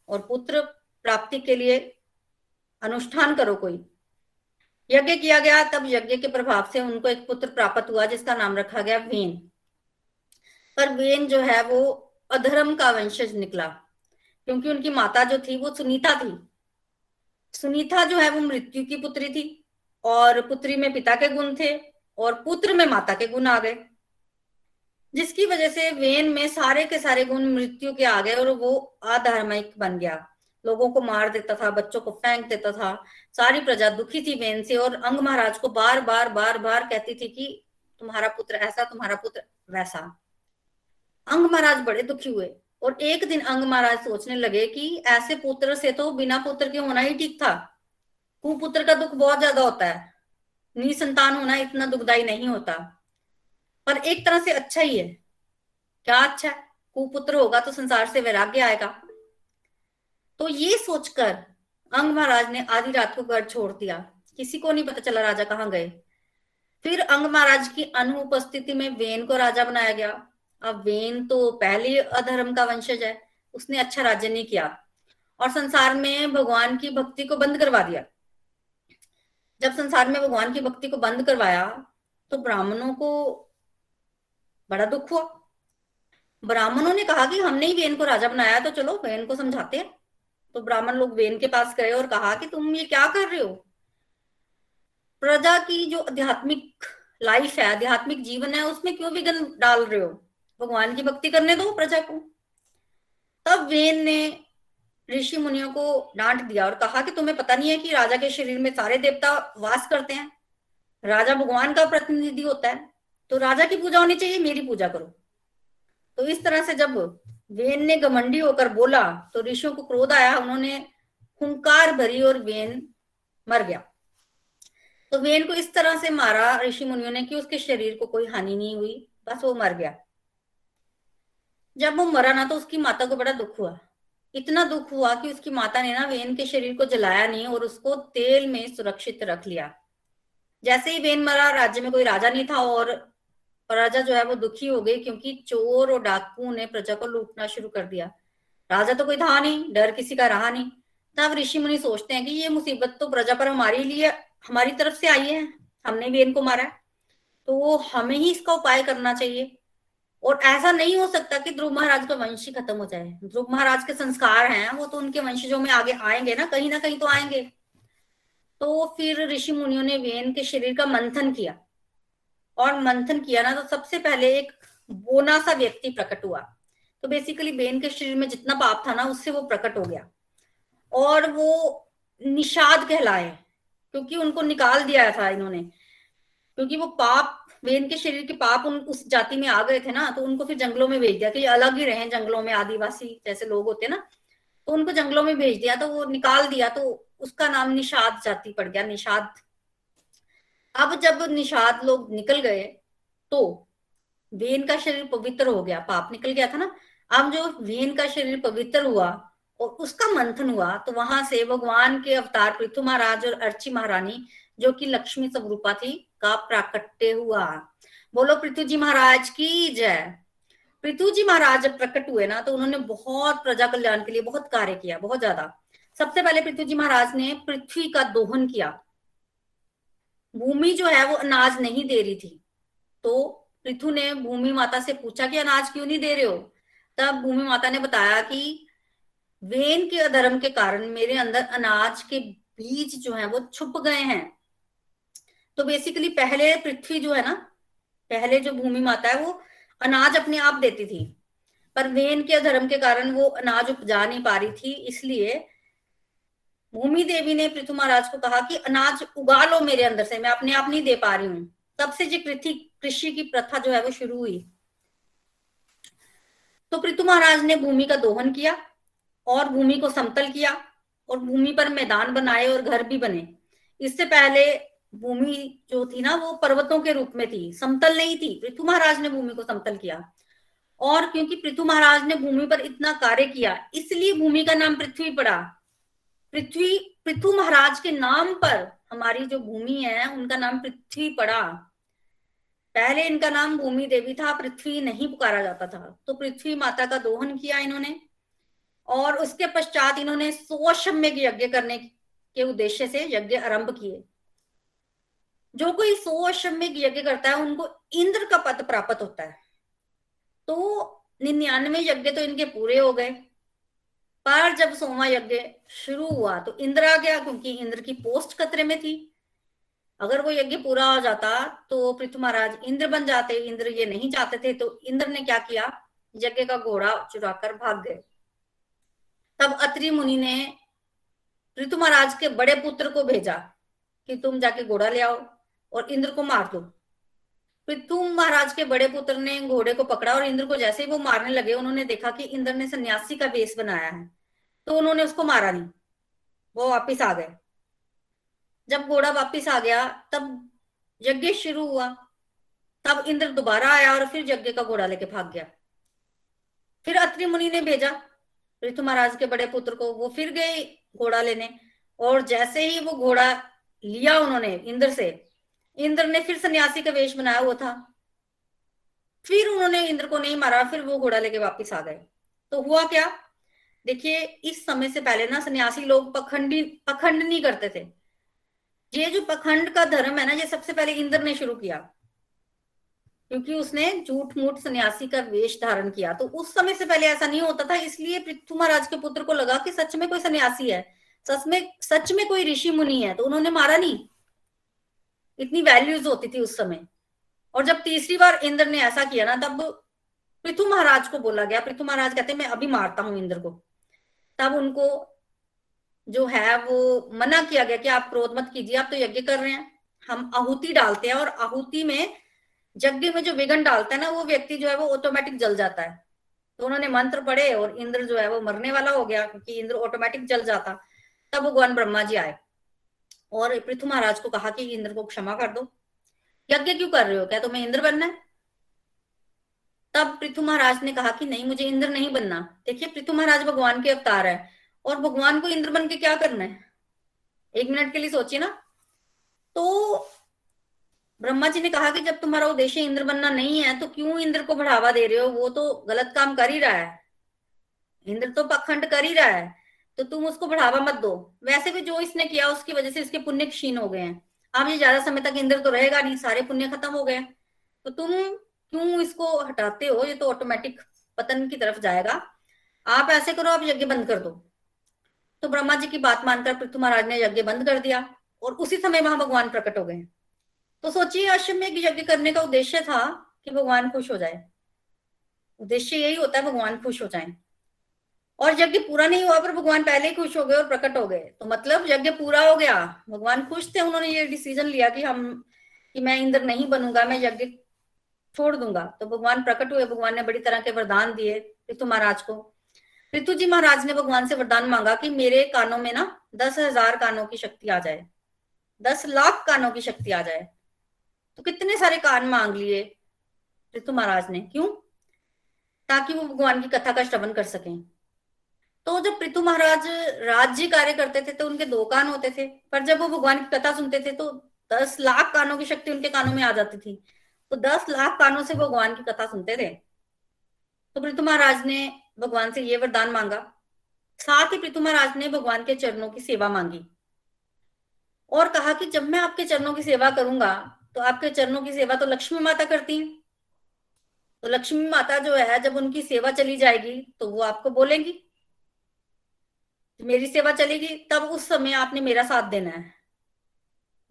और पुत्र प्राप्ति के लिए अनुष्ठान करो कोई। यज्ञ किया गया, तब यज्ञ के प्रभाव से उनको एक पुत्र प्राप्त हुआ, जिसका नाम रखा गया वेन। पर वेन जो है, वो अधर्म का वंशज निकला, क्योंकि उनकी माता जो थी, वो सुनीता थी। सुनीता जो है, वो मृत्यु की पुत्री थी, और पुत्री में पिता के गुण थे, और पुत्र में माता के गुण आ गए, जिसकी वजह से वेन में सारे के सारे गुण मृत्यु के आ गए, और वो अधार्मिक बन गया। लोगों को मार देता था, बच्चों को फेंक देता था। सारी प्रजा दुखी थी वेन से और अंग महाराज को बार बार बार बार कहती थी कि तुम्हारा पुत्र ऐसा, तुम्हारा पुत्र वैसा। अंग महाराज बड़े दुखी हुए और एक दिन अंग महाराज सोचने लगे कि ऐसे पुत्र से तो बिना पुत्र के होना ही ठीक था। कुपुत्र का दुख बहुत ज़्यादा होता है। निसंतान होना इतना दुखदाई नहीं होता। पर एक तरह से अच्छा ही है। क्या अच्छा है? कुपुत्र होगा तो संसार से वैराग्य आएगा। तो ये सोचकर अंग महाराज ने आधी रात को घर छोड़ दिया। किसी को नहीं पता चला राजा कहाँ गए। फिर अंग महाराज की अनुपस्थिति में वेन को राजा बनाया गया। अब वेन तो पहले अधर्म का वंशज है, उसने अच्छा राज्य नहीं किया और संसार में भगवान की भक्ति को बंद करवा दिया। जब संसार में भगवान की भक्ति को बंद करवाया तो ब्राह्मणों को बड़ा दुख हुआ। ब्राह्मणों ने कहा कि हमने ही वेन को राजा बनाया तो चलो वेन को समझाते हैं। तो ब्राह्मण लोग वेन के पास गए और कहा कि तुम ये क्या कर रहे हो? प्रजा की जो आध्यात्मिक लाइफ है, आध्यात्मिक जीवन है, उसमें क्यों विघन डाल रहे हो? भगवान की भक्ति करने दो प्रजा को। तब वेन ने ऋषि मुनियों को डांट दिया और कहा कि तुम्हें पता नहीं है कि राजा के शरीर में सारे देवता वास करते हैं। राजा भगवान का प्रतिनिधि होता है। तो राजा की पूजा होनी चाहिए, मेरी पूजा करो। तो इस तरह से जब वेन ने घमंडी होकर बोला तो ऋषियों को क्रोध आया, उन्होंने हुंकार भरी और वेन मर गया। तो वेन को इस तरह से मारा ऋषि मुनियों ने कि उसके शरीर को कोई हानि नहीं हुई, बस वो मर गया। जब वो मरा ना तो उसकी माता को बड़ा दुख हुआ। इतना दुख हुआ कि उसकी माता ने ना वेन के शरीर को जलाया नहीं और उसको तेल में सुरक्षित रख लिया। जैसे ही वेन मरा, राज्य में कोई राजा नहीं था और प्रजा जो है वो दुखी हो गई क्योंकि चोर और डाकू ने प्रजा को लूटना शुरू कर दिया। राजा तो कोई था नहीं, डर किसी का रहा नहीं। तब ऋषि मुनि सोचते हैं कि ये मुसीबत तो प्रजा पर हमारे लिए, हमारी तरफ़ से आई है, हमने भी इनको मारा है। तो हमें ही इसका उपाय करना चाहिए। और ऐसा नहीं हो सकता कि ध्रुव महाराज का वंश ही खत्म हो जाए। ध्रुव महाराज के संस्कार हैं, वो तो उनके वंशजों में आगे आएँगे ना, कहीं ना कहीं तो आएँगे। तो फिर ऋषि मुनियों ने वेन के शरीर का मंथन किया। और मंथन किया ना तो सबसे पहले एक बोना सा व्यक्ति प्रकट हुआ। तो बेसिकली बेन के शरीर में जितना पाप था ना, उससे वो प्रकट हो गया। और वो निषाद कहलाए, क्योंकि उनको निकाल दिया था इन्होंने। क्योंकि वो पाप, बेन के शरीर के पाप उन, उस जाति में आ गए थे ना तो उनको फिर जंगलों में भेज दिया। कि अलग ही रहे जंगलों में, आदिवासी जैसे लोग होते ना तो उनको जंगलों में भेज दिया तो वो निकाल दिया तो उसका नाम निषाद जाति पड़ गया, निषाद अब जब निषाद लोग निकल गए तो वेन का शरीर पवित्र हो गया, पाप निकल गया था ना? अब जो वेन का शरीर पवित्र हुआ और उसका मंथन हुआ तो वहाँ से भगवान के अवतार पृथु महाराज और अर्ची महारानी, जो कि लक्ष्मी स्वरूपा थी, का प्राकट्य हुआ। बोलो पृथु जी महाराज की जय। पृथु जी महाराज जब प्रकट हुए ना तो उन्होंने बहुत प्रजा कल्याण के लिए बहुत कार्य किया, बहुत ज़्यादा। सबसे पहले पृथ्वी जी महाराज ने पृथ्वी का दोहन किया। भूमि जो है वो अनाज नहीं दे रही थी। तो पृथु ने भूमि माता से पूछा कि अनाज क्यों नहीं दे रहे हो? तब भूमि माता ने बताया कि वेन के अधर्म के कारण मेरे अंदर अनाज के बीज जो है वो छुप गए हैं। तो बेसिकली पहले पृथ्वी जो है ना, पहले जो भूमि माता है वो अनाज अपने आप देती थी। पर वेन के अधर्म के कारण वो अनाज उपजा नहीं पा रही थी, इसलिए भूमि देवी ने पृथु महाराज को कहा कि अनाज उगा लो मेरे अंदर से, मैं अपने आप नहीं दे पा रही हूँ। तब से जो कृषि कृषि की प्रथा जो है वो शुरू हुई। तो पृथु महाराज ने भूमि का दोहन किया और भूमि को समतल किया और भूमि पर मैदान बनाए और घर भी बने। इससे पहले भूमि जो थी ना, वो पर्वतों के रूप में थी, समतल नहीं थी। पृथु महाराज ने भूमि को समतल किया और क्योंकि पृथु महाराज ने भूमि पर इतना कार्य किया, इसलिए भूमि का नाम पृथ्वी पड़ा। पृथ्वी पृथु महाराज के नाम पर हमारी जो भूमि है, उनका नाम पृथ्वी पड़ा। पहले इनका नाम भूमि देवी था, पृथ्वी नहीं पुकारा जाता था। तो पृथ्वी माता का दोहन किया इन्होंने, और उसके पश्चात इन्होंने सोशम्य यज्ञ करने के उद्देश्य से यज्ञ आरंभ किए। जो कोई सौ अश्वमेघ यज्ञ करता है, उनको इंद्र का पद प्राप्त होता है। तो निन्यानवे यज्ञ तो इनके पूरे हो गए। पर जब सोमा यज्ञ शुरू हुआ तो इंद्र आ गया, क्योंकि इंद्र की पोस्ट खतरे में थी। अगर वो यज्ञ पूरा हो जाता तो पृथ्वी महाराज इंद्र बन जाते, इंद्र ये नहीं चाहते थे तो इंद्र ने क्या किया? यज्ञ का घोड़ा चुराकर भाग गए। तब अत्रि मुनि ने पृथु महाराज के बड़े पुत्र को भेजा कि तुम जाके घोड़ा ले आओ और इंद्र को मार दो। पृथु महाराज के बड़े पुत्र ने घोड़े को पकड़ा और इंद्र को जैसे ही वो मारने लगे, उन्होंने देखा कि इंद्र ने सन्यासी का वेश बनाया है। तो उन्होंने उसको मारा नहीं। वो वापिस आ गए। जब घोड़ा वापिस आ गया, तब यज्ञ शुरू हुआ। तब इंद्र दोबारा आया और फिर यज्ञ का घोड़ा लेके भाग गया। फिर अत्रि मुनि ने भेजा पृथु महाराज के बड़े पुत्र को। वो फिर गए घोड़ा लेने और जैसे ही वो घोड़ा लिया उन्होंने इंद्र से, इंद्र ने फिर सन्यासी का वेश बनाया हुआ था। फिर उन्होंने इंद्र को नहीं मारा, फिर वो घोड़ा लेके वापिस आ गए। तो हुआ क्या? देखिए, इस समय से पहले ना सन्यासी लोग पखंडी पखंड नहीं करते थे। ये जो पखंड का धर्म है ना, ये सबसे पहले इंद्र ने शुरू किया। क्योंकि उसने झूठ मूठ सन्यासी का वेश धारण किया। तो उस समय से पहले ऐसा नहीं होता था, इसलिए पृथ्वी महाराज के पुत्र को लगा कि सच में कोई सन्यासी है। सच में सच में कोई ऋषि मुनि है तो उन्होंने मारा नहीं। इतनी वैल्यूज़ होती थी उस समय। और जब तीसरी बार इंद्र ने ऐसा किया ना, तब पृथु महाराज को बोला गया। पृथु महाराज कहते मैं अभी मारता हूँ इंद्र को। तब उनको जो है वो मना किया गया कि आप क्रोध मत कीजिए, आप तो यज्ञ कर रहे हैं। हम आहुति डालते हैं और आहुति में यज्ञ में जो विघन डालता है ना, वो व्यक्ति जो है वो ऑटोमेटिक जल जाता है। तो उन्होंने मंत्र पढ़े और इंद्र जो है वो मरने वाला हो गया क्योंकि इंद्र ऑटोमेटिक जल जाता। तब भगवान ब्रह्मा जी आए और पृथ्वी महाराज को कहा कि इंद्र को क्षमा कर दो। यज्ञ क्यों कर रहे हो? क्या तुम्हें इंद्र बनना है? तब पृथु महाराज ने कहा कि नहीं, मुझे इंद्र नहीं बनना। देखिए, पृथु महाराज भगवान के अवतार है, और भगवान को इंद्र बन के क्या करना है? एक मिनट के लिए सोचिए ना। तो ब्रह्मा जी ने कहा कि जब तुम्हारा उद्देश्य इंद्र बनना नहीं है तो क्यों इंद्र को बढ़ावा दे रहे हो? वो तो गलत काम कर ही रहा है। इंद्र तो पखंड कर ही रहा है तो तुम उसको बढ़ावा मत दो। वैसे भी जो इसने किया, उसकी वजह से इसके पुण्य क्षीण हो गए हैं। अब ये ज़्यादा समय तक इंद्र तो रहेगा नहीं, सारे पुण्य खत्म हो गए तो तुम क्यों इसको हटाते हो? ये तो ऑटोमेटिक पतन की तरफ़ जाएगा। आप ऐसे करो, आप यज्ञ बंद कर दो। तो ब्रह्मा जी की बात मानकर पृथ्वी महाराज ने यज्ञ बंद कर दिया और उसी समय वहाँ भगवान प्रकट हो गए। तो सोचिए अश्वमेघ यज्ञ करने का उद्देश्य था कि भगवान खुश हो जाए। उद्देश्य यही होता है, भगवान खुश हो जाए। और यज्ञ पूरा नहीं हुआ, पर भगवान पहले ही खुश हो गए और प्रकट हो गए। तो मतलब यज्ञ पूरा हो गया। भगवान खुश थे, उन्होंने ये डिसीज़न लिया कि हम, कि मैं इंद्र नहीं बनूँगा, मैं यज्ञ छोड़ दूँगा। तो भगवान प्रकट हुए, भगवान ने बड़ी तरह के वरदान दिए ऋतु महाराज को। ऋतु जी महाराज ने भगवान से वरदान मांगा कि मेरे कानों में ना दस हज़ार कानों की शक्ति आ जाए। दस लाख कानों की शक्ति आ जाए। तो कितने सारे कान मांग लिए ऋतु महाराज ने? क्यों? ताकि वो भगवान की कथा का श्रवण कर सकें। तो जब पृथु महाराज राज्य कार्य करते थे तो उनके दो कान होते थे। पर जब वो भगवान की कथा सुनते थे तो दस लाख कानों की शक्ति उनके कानों में आ जाती थी। तो दस लाख कानों से भगवान की कथा सुनते थे। तो पृथु महाराज ने भगवान से ये वरदान मांगा। साथ ही पृथु महाराज ने भगवान के चरणों की सेवा मांगी। और कहा कि जब मैं आपके चरणों की सेवा करूँगा तो आपके चरणों की सेवा तो लक्ष्मी माता करती। है तो लक्ष्मी माता जो है, जब उनकी सेवा चली जाएगी तो वो आपको बोलेंगी। मेरी सेवा चलेगी, तब उस समय आपने मेरा साथ देना है।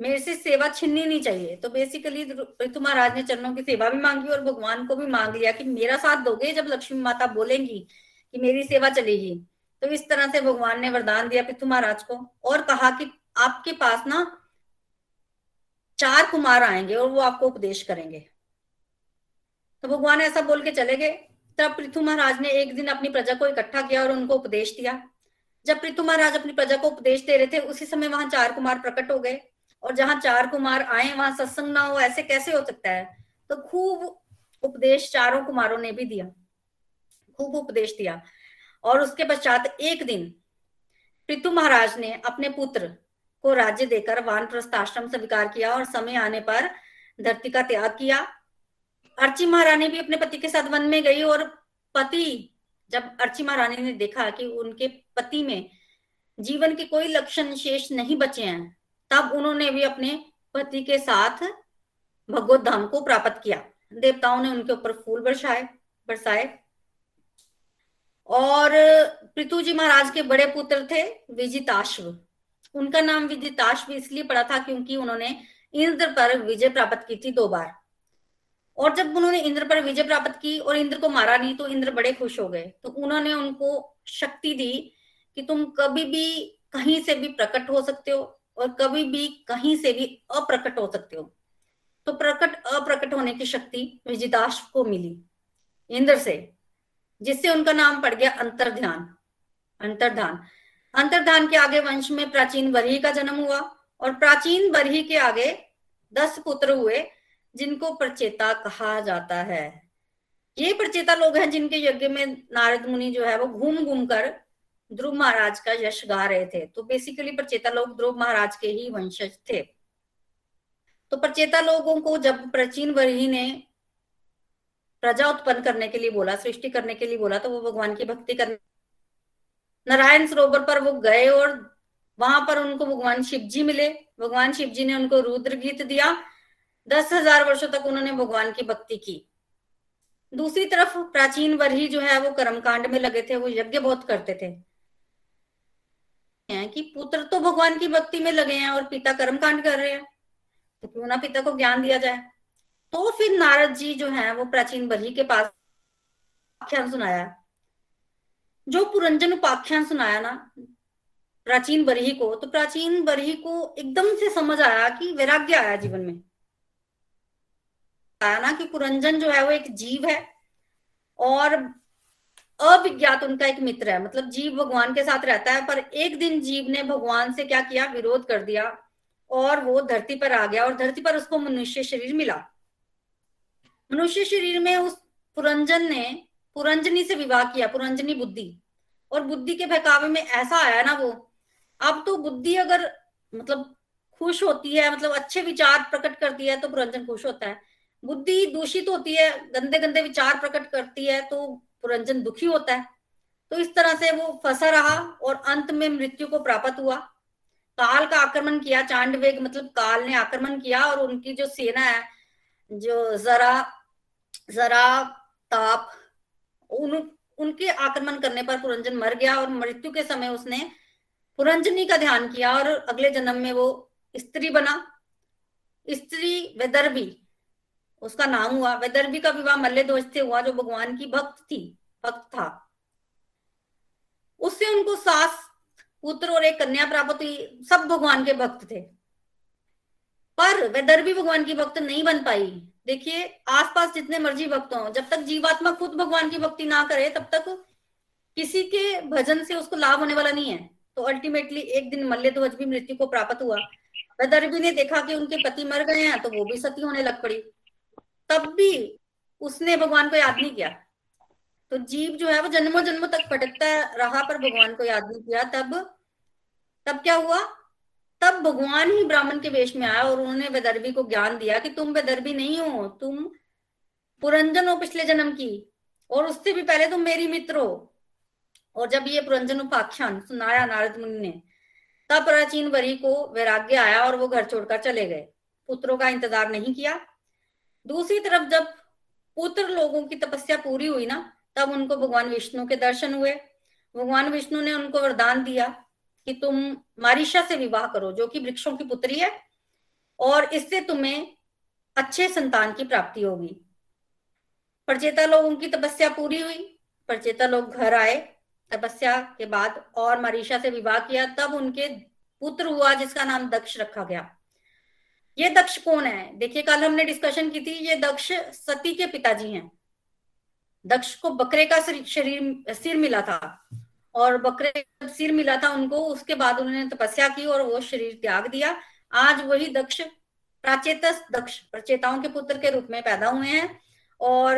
मेरे से सेवा छीननी नहीं चाहिए। तो बेसिकली ऋतु महाराज ने चरणों की सेवा भी मांगी और भगवान को भी मांग लिया कि मेरा साथ दोगे जब लक्ष्मी माता बोलेंगी कि मेरी सेवा चलेगी। तो इस तरह से भगवान ने वरदान दिया पितु महाराज को और कहा कि आपके पास ना चार कुमार आएँगे और वो आपको उपदेश करेंगे। तो भगवान ऐसा बोल के चले गए। तब पृथु महाराज ने एक दिन अपनी प्रजा को इकट्ठा किया और उनको उपदेश दिया। जब पृथु महाराज अपनी प्रजा को उपदेश दे रहे थे, उसी समय वहाँ चार कुमार प्रकट हो गए। और जहाँ चार कुमार आए, वहाँ सत्संग ना हो, ऐसे कैसे हो सकता है? तो खूब उपदेश चारों कुमारों ने भी दिया। खूब उपदेश दिया। और उसके पश्चात एक दिन पृथु महाराज ने अपने पुत्र को राज्य देकर वान प्रस्थाश्रम स्वीकार किया और समय आने पर धरती का त्याग किया। अर्ची महारानी भी अपने पति के साथ वन में गई और पति, जब अर्ची महारानी ने देखा कि उनके पति में जीवन के कोई लक्षण शेष नहीं बचे हैं तब उन्होंने भी अपने पति के साथ भगवत धाम को प्राप्त किया। देवताओं ने उनके ऊपर फूल बरसाए बरसाए। और पृथु जी महाराज के बड़े पुत्र थे विजिताश्व। उनका नाम विजिताश्व इसलिए पड़ा था क्योंकि उन्होंने इंद्र पर विजय प्राप्त की थी दो बार। और जब उन्होंने इंद्र पर विजय प्राप्त की और इंद्र को मारा नहीं तो इंद्र बड़े खुश हो गए। तो उन्होंने उनको शक्ति दी कि तुम कभी भी कहीं से भी प्रकट हो सकते हो। और कभी भी कहीं से भी अप्रकट हो सकते हो। तो प्रकट, अप्रकट होने की शक्ति विजिताश को मिली। इंद्र से, जिससे उनका नाम पड़ गया अंतर्ध्यान, अंतर्धान। अंतर्धान के आगे वंश में प्राचीन बरही का जन्म हुआ और प्राचीन बरही के आगे दस पुत्र हुए, जिनको प्रचेता कहा जाता है। ये प्रचेता लोग हैं जिनके यज्ञ में नारद मुनि जो है वो घूम घूम कर ध्रुव महाराज का यश गा रहे थे। तो बेसिकली प्रचेता लोग ध्रुव महाराज के ही वंशज थे। तो प्रचेता लोगों को जब प्राचीन वही ने प्रजा उत्पन्न करने के लिए बोला, सृष्टि करने के लिए बोला तो वो भगवान की भक्ति करने नारायण सरोवर पर वो गए और वहाँ पर उनको भगवान शिव जी मिले। भगवान शिव जी ने उनको रुद्र गीत दिया। दस हज़ार वर्षो तक उन्होंने भगवान की भक्ति की। दूसरी तरफ़ प्राचीन वरही जो है, वो कर्मकांड में लगे थे, वो यज्ञ बहुत करते थे। हैं कि पुत्र तो भगवान की भक्ति में लगे हैं और पिता कर्म कांड कर रहे हैं। तो क्यों ना पिता को ज्ञान दिया जाए? तो फिर नारद जी जो है, वो प्राचीन बरही के पास आख्यान सुनाया। जो पुरंजन उपाख्यान सुनाया ना, प्राचीन बरही को तो प्राचीन बरही को एकदम से समझ आया कि वैराग्य आया जीवन में। आया ना कि पुरंजन जो है, वो एक जीव है और अविज्ञात उनका एक मित्र है। मतलब जीव भगवान के साथ रहता है, पर एक दिन जीव ने भगवान से क्या किया? विरोध कर दिया और वो धरती पर आ गया और धरती पर उसको मनुष्य शरीर मिला। मनुष्य शरीर में उस पुरंजन ने, पुरंजनी से विवाह किया, पुरंजनी बुद्धि। और बुद्धि के बहकावे में ऐसा आया ना वो, अब तो बुद्धि अगर मतलब खुश होती है मतलब अच्छे विचार प्रकट करती है तो पुरंजन खुश होता है। बुद्धि दूषित होती है गंदे गंदे विचार प्रकट करती है तो पुरंजन दुखी होता है। तो इस तरह से वो फंसा रहा और अंत में मृत्यु को प्राप्त हुआ। काल का आक्रमण किया, चांडवेग मतलब काल ने आक्रमण किया और उनकी जो सेना है, जो जरा जरा ताप, उन, उनके आक्रमण करने पर पुरंजन मर गया और मृत्यु के समय उसने पुरंजनी का ध्यान किया और अगले जन्म में वो स्त्री बना। स्त्री, वेदर्भी उसका नाम हुआ। वैदर्भी का विवाह मल्ले ध्वज से हुआ जो भगवान की भक्त थी, भक्त था। उससे उनको सास, पुत्र और एक कन्या प्राप्त हुई, सब भगवान के भक्त थे। पर वे भी भगवान की भक्त नहीं बन पाई। देखिए, आसपास जितने मर्ज़ी भक्त हो, जब तक जीवात्मा खुद भगवान की भक्ति ना करे, तब तक किसी के भजन से उसको लाभ होने वाला नहीं है। तो अल्टीमेटली एक दिन मल्य ध्वज भी मृत्यु को प्राप्त हुआ। वैदर्भी ने देखा कि उनके पति मर गए हैं तो वो भी सती होने लग पड़ी। तब भी उसने भगवान को याद नहीं किया। तो जीव जो है वो जन्मों जन्मों तक भटकता रहा, पर भगवान को याद नहीं किया। तब तब क्या हुआ? तब भगवान ही ब्राह्मण के वेश में आया और उन्होंने वेदर्भी को ज्ञान दिया कि तुम वेदर्भी नहीं हो, तुम पुरंजन हो पिछले जन्म की, और उससे भी पहले तुम मेरी मित्र हो। और जब ये पुरंजन उपाख्यान सुनाया नारद मुनि ने, तब प्राचीन वरी को वैराग्य आया और वो घर छोड़कर चले गए। पुत्रों का इंतज़ार नहीं किया। दूसरी तरफ़ जब पुत्र लोगों की तपस्या पूरी हुई ना, तब उनको भगवान विष्णु के दर्शन हुए। भगवान विष्णु ने उनको वरदान दिया कि तुम मारिशा से विवाह करो, जो कि वृक्षों की पुत्री है, और इससे तुम्हें अच्छे संतान की प्राप्ति होगी। प्रचेता लोगों की तपस्या पूरी हुई, प्रचेता लोग घर आए, तपस्या के बाद और मरीशा से विवाह किया, तब उनके पुत्र हुआ, जिसका नाम दक्ष रखा गया। ये दक्ष कौन है? देखिए, कल हमने डिस्कशन की थी, ये दक्ष सती के पिताजी हैं। दक्ष को बकरे का शरीर, सिर मिला था। और बकरे जब सिर मिला था उनको, उसके बाद उन्होंने तपस्या की और वो शरीर त्याग दिया। आज वही दक्ष प्राचेत दक्ष, प्रचेताओं के पुत्र के रूप में पैदा हुए हैं। और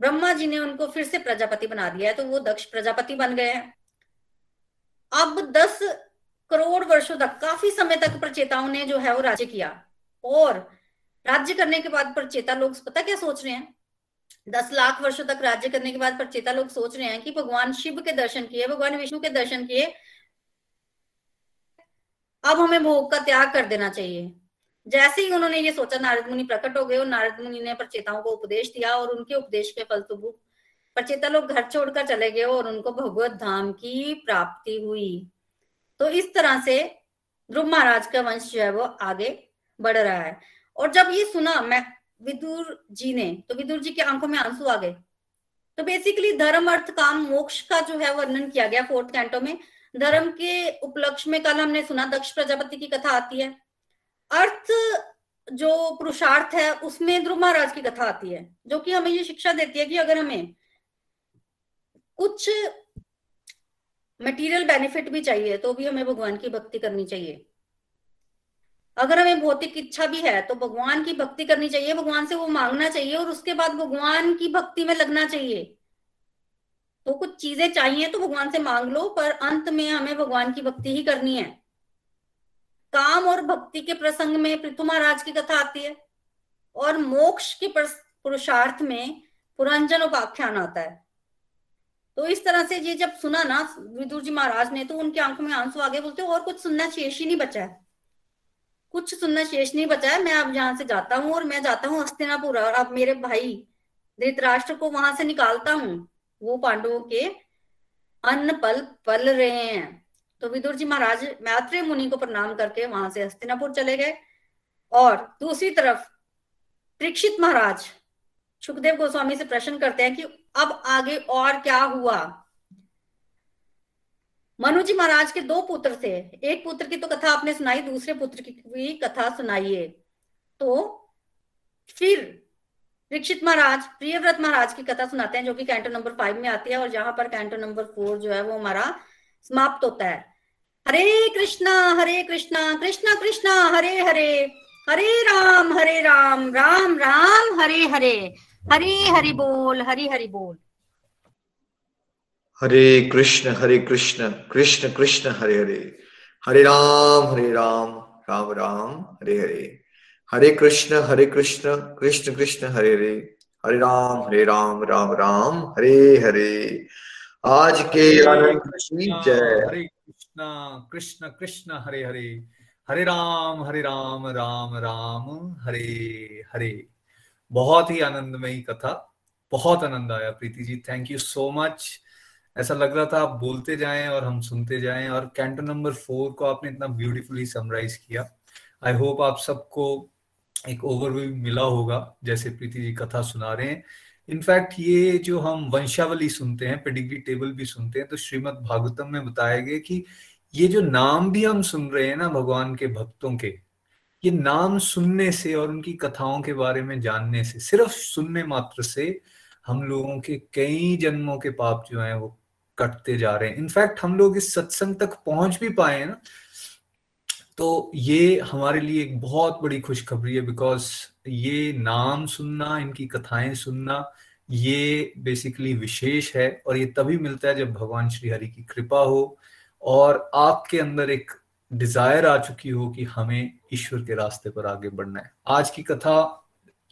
ब्रह्मा जी ने उनको फिर से प्रजापति बना दिया है तो वो दक्ष प्रजापति बन गए हैं। अब दस करोड़ वर्षों तक, काफ़ी समय तक प्रचेताओं ने जो है वो राज्य किया। और राज्य करने के बाद प्रचेता लोग पता क्या सोच रहे हैं? दस लाख वर्षों तक राज्य करने के बाद प्रचेता लोग सोच रहे हैं कि भगवान शिव के दर्शन किए, भगवान विष्णु के दर्शन किए, अब हमें भोग का त्याग कर देना चाहिए। जैसे ही उन्होंने ये सोचा, नारद मुनि प्रकट हो गए और नारद मुनि ने प्रचेताओं को उपदेश दिया और उनके उपदेश के फलस्वरूप प्रचेता लोग घर छोड़कर चले गए और उनको भगवत धाम की प्राप्ति हुई। तो इस तरह से ध्रुव महाराज का वंश जो है वो आगे बढ़ रहा है। और जब ये सुना मैं, विदुर जी ने तो विदुर जी के आँखों में आँसू आ गए। तो बेसिकली धर्म, अर्थ, काम, मोक्ष का जो है वर्णन किया गया फोर्थ कैंटो में। धर्म के उपलक्ष्य में कल हमने सुना दक्ष प्रजापति की कथा आती है। अर्थ जो पुरुषार्थ है, उसमें ध्रुव महाराज की कथा आती है, जो कि हमें ये शिक्षा देती है कि अगर हमें कुछ मटेरियल बेनिफिट भी चाहिए तो भी हमें भगवान की भक्ति करनी चाहिए। अगर हमें भौतिक इच्छा भी है तो भगवान की भक्ति करनी चाहिए, भगवान से वो मांगना चाहिए और उसके बाद भगवान की भक्ति में लगना चाहिए। तो कुछ चीज़ें चाहिए तो भगवान से मांग लो, पर अंत में हमें भगवान की भक्ति ही करनी है। काम और भक्ति के प्रसंग में पृथु महाराज की कथा आती है, और मोक्ष के पुरुषार्थ में पुरंजन उपाख्यान आता है। तो इस तरह से ये जब सुना ना विदुर जी महाराज ने तो उनकी आँखों में आँसू आगे बोलते और कुछ सुनना शेष ही नहीं बचा है। कुछ सुनना शेष नहीं बचा है। मैं अब यहाँ से जाता हूँ और मैं जाता हूँ हस्तिनापुर, और अब मेरे भाई धृतराष्ट्र को वहाँ से निकालता हूँ। वो पांडवों के अन्न पल पल रहे हैं। तो विदुर जी महाराज मैत्रेय मुनि को प्रणाम करके वहाँ से हस्तिनापुर चले गए। और दूसरी तरफ़ परीक्षित महाराज सुखदेव गोस्वामी से प्रश्न करते हैं कि अब आगे और क्या हुआ? मनु जी महाराज के दो पुत्र थे। एक पुत्र की तो कथा आपने सुनाई, दूसरे पुत्र की भी कथा सुनाइए। तो फिर दीक्षित महाराज, प्रियव्रत महाराज की कथा सुनाते हैं, जो कि कैंटो नंबर फाइव में आती है, और जहाँ पर कैंटो नंबर फोर जो है वो हमारा समाप्त होता है। हरे कृष्णा हरे कृष्णा कृष्णा कृष्णा, हरे हरे हरे राम हरे राम राम राम, हरे हरे। हरे हरि बोल हरि हरि बोल।
हरे कृष्ण हरे कृष्ण कृष्ण कृष्ण हरे हरे। हरे राम हरे राम राम राम हरे हरे। हरे कृष्ण हरे कृष्ण कृष्ण कृष्ण हरे हरे। हरे राम हरे राम राम राम हरे हरे। आज के
जय। हरे कृष्ण कृष्ण कृष्ण हरे हरे। हरे राम हरे राम राम राम हरे हरे। बहुत ही आनंदमयी कथा, बहुत आनंद आया Preeti ji thank you so much ऐसा लग रहा था आप बोलते जाएँ और हम सुनते जाएँ और कैंटो नंबर फोर को आपने इतना ब्यूटीफुली समराइज किया। आई होप आप सबको एक ओवरव्यू मिला होगा, जैसे प्रीति जी कथा सुना रहे हैं। इनफैक्ट ये जो हम वंशावली सुनते हैं पेडिग्री टेबल भी सुनते हैं तो श्रीमद भागवतम में बताया गया कि ये जो नाम भी हम सुन रहे हैं ना, भगवान के भक्तों के ये नाम सुनने से और उनकी कथाओं के बारे में जानने से, सिर्फ़ सुनने मात्र से हम लोगों के कई जन्मों के पाप जो हैं वो कटते जा रहे हैं। इनफैक्ट हम लोग इस सत्संग तक पहुँच भी पाए ना। तो ये हमारे लिए एक बहुत बड़ी खुशखबरी है बिकॉज़ ये नाम सुनना, इनकी कथाएँ सुनना, ये बेसिकली विशेष है और ये तभी मिलता है जब भगवान श्री हरि की कृपा हो और आपके अंदर एक डिज़ायर आ चुकी हो कि हमें ईश्वर के रास्ते पर आगे बढ़ना है। आज की कथा,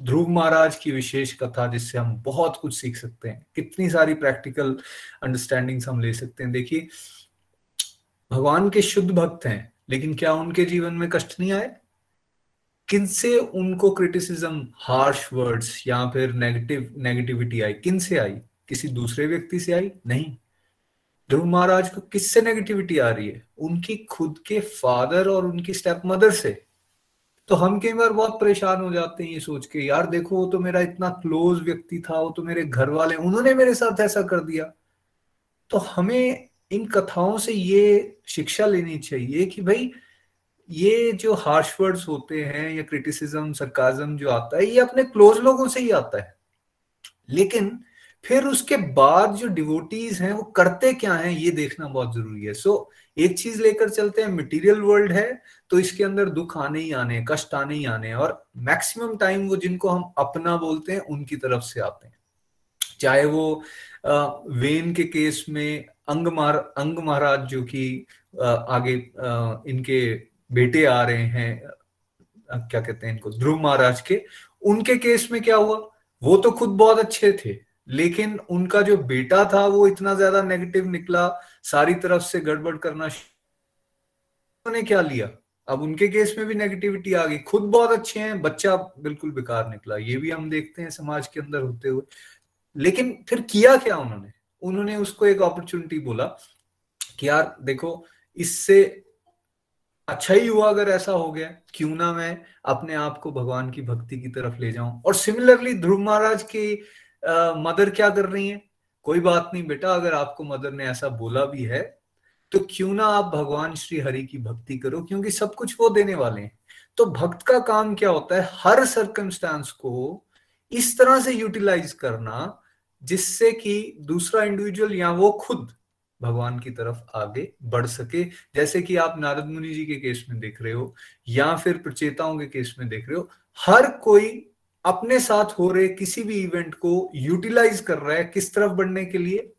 ध्रुव महाराज की विशेष कथा जिससे हम बहुत कुछ सीख सकते हैं। कितनी सारी प्रैक्टिकल अंडरस्टैंडिंग्स हम ले सकते हैं। देखिए, भगवान के शुद्ध भक्त हैं, लेकिन क्या उनके जीवन में कष्ट नहीं आए? किनसे उनको क्रिटिसिज्म हार्श वर्ड्स या फिर नेगेटिव नेगेटिविटी आई? किनसे आई? किसी दूसरे व्यक्ति से आई? नहीं। ध्रुव महाराज को किससे नेगेटिविटी आ रही है? उनकी खुद के फादर और उनकी स्टेप मदर से। तो हम कई बार बहुत परेशान हो जाते हैं ये सोच के, यार देखो, वो तो मेरा इतना क्लोज व्यक्ति था, वो तो मेरे घर वाले, उन्होंने मेरे साथ ऐसा कर दिया। तो हमें इन कथाओं से ये शिक्षा लेनी चाहिए कि भाई, ये जो हार्श वर्ड्स होते हैं या क्रिटिसिज्म सरकाजम जो आता है, ये अपने क्लोज लोगों से ही आता है। लेकिन फिर उसके बाद जो डिवोटीज हैं वो करते क्या हैं ये देखना बहुत ज़रूरी है। सो so, एक चीज़ लेकर चलते हैं मटेरियल वर्ल्ड है तो इसके अंदर दुख आने ही आने कष्ट आने ही आने और मैक्सिमम टाइम वो जिनको हम अपना बोलते हैं उनकी तरफ़ से आते हैं। चाहे वो वेन के केस में अंग महार अंग महाराज जो कि आगे इनके बेटे आ रहे हैं क्या कहते हैं इनको ध्रुव महाराज के उनके केस में क्या हुआ? वो तो खुद बहुत अच्छे थे। लेकिन उनका जो बेटा था, वो इतना ज़्यादा नेगेटिव निकला, सारी तरफ़ से गड़बड़ करना उन्होंने क्या लिया? अब उनके केस में भी नेगेटिविटी आ गई। खुद बहुत अच्छे हैं, बच्चा बिल्कुल बेकार निकला। ये भी हम देखते हैं समाज के अंदर होते हुए। लेकिन फिर किया क्या उन्होंने? उन्होंने उसको एक अपॉर्चुनिटी बोला कि यार, देखो, इससे अच्छा ही हुआ अगर ऐसा हो गया, क्यों ना मैं अपने आप को भगवान की भक्ति की तरफ़ ले जाऊँ। और सिमिलरली ध्रुव महाराज की मदर क्या कर रही है? कोई बात नहीं बेटा, अगर आपको मदर ने ऐसा बोला भी है तो क्यों ना आप भगवान श्री हरि की भक्ति करो, क्योंकि सब कुछ वो देने वाले हैं। तो भक्त का काम क्या होता है? हर सर्कमस्टांस को इस तरह से यूटिलाइज करना, जिससे कि दूसरा इंडिविजुअल या वो खुद भगवान की तरफ़ आगे बढ़ सके। जैसे कि आप नारद मुनि जी के केस में देख रहे हो, या फिर प्रचेताओं के केस में देख रहे हो, हर कोई अपने साथ हो रहे किसी भी इवेंट को यूटिलाइज कर रहा है किस तरफ़ बढ़ने के लिए?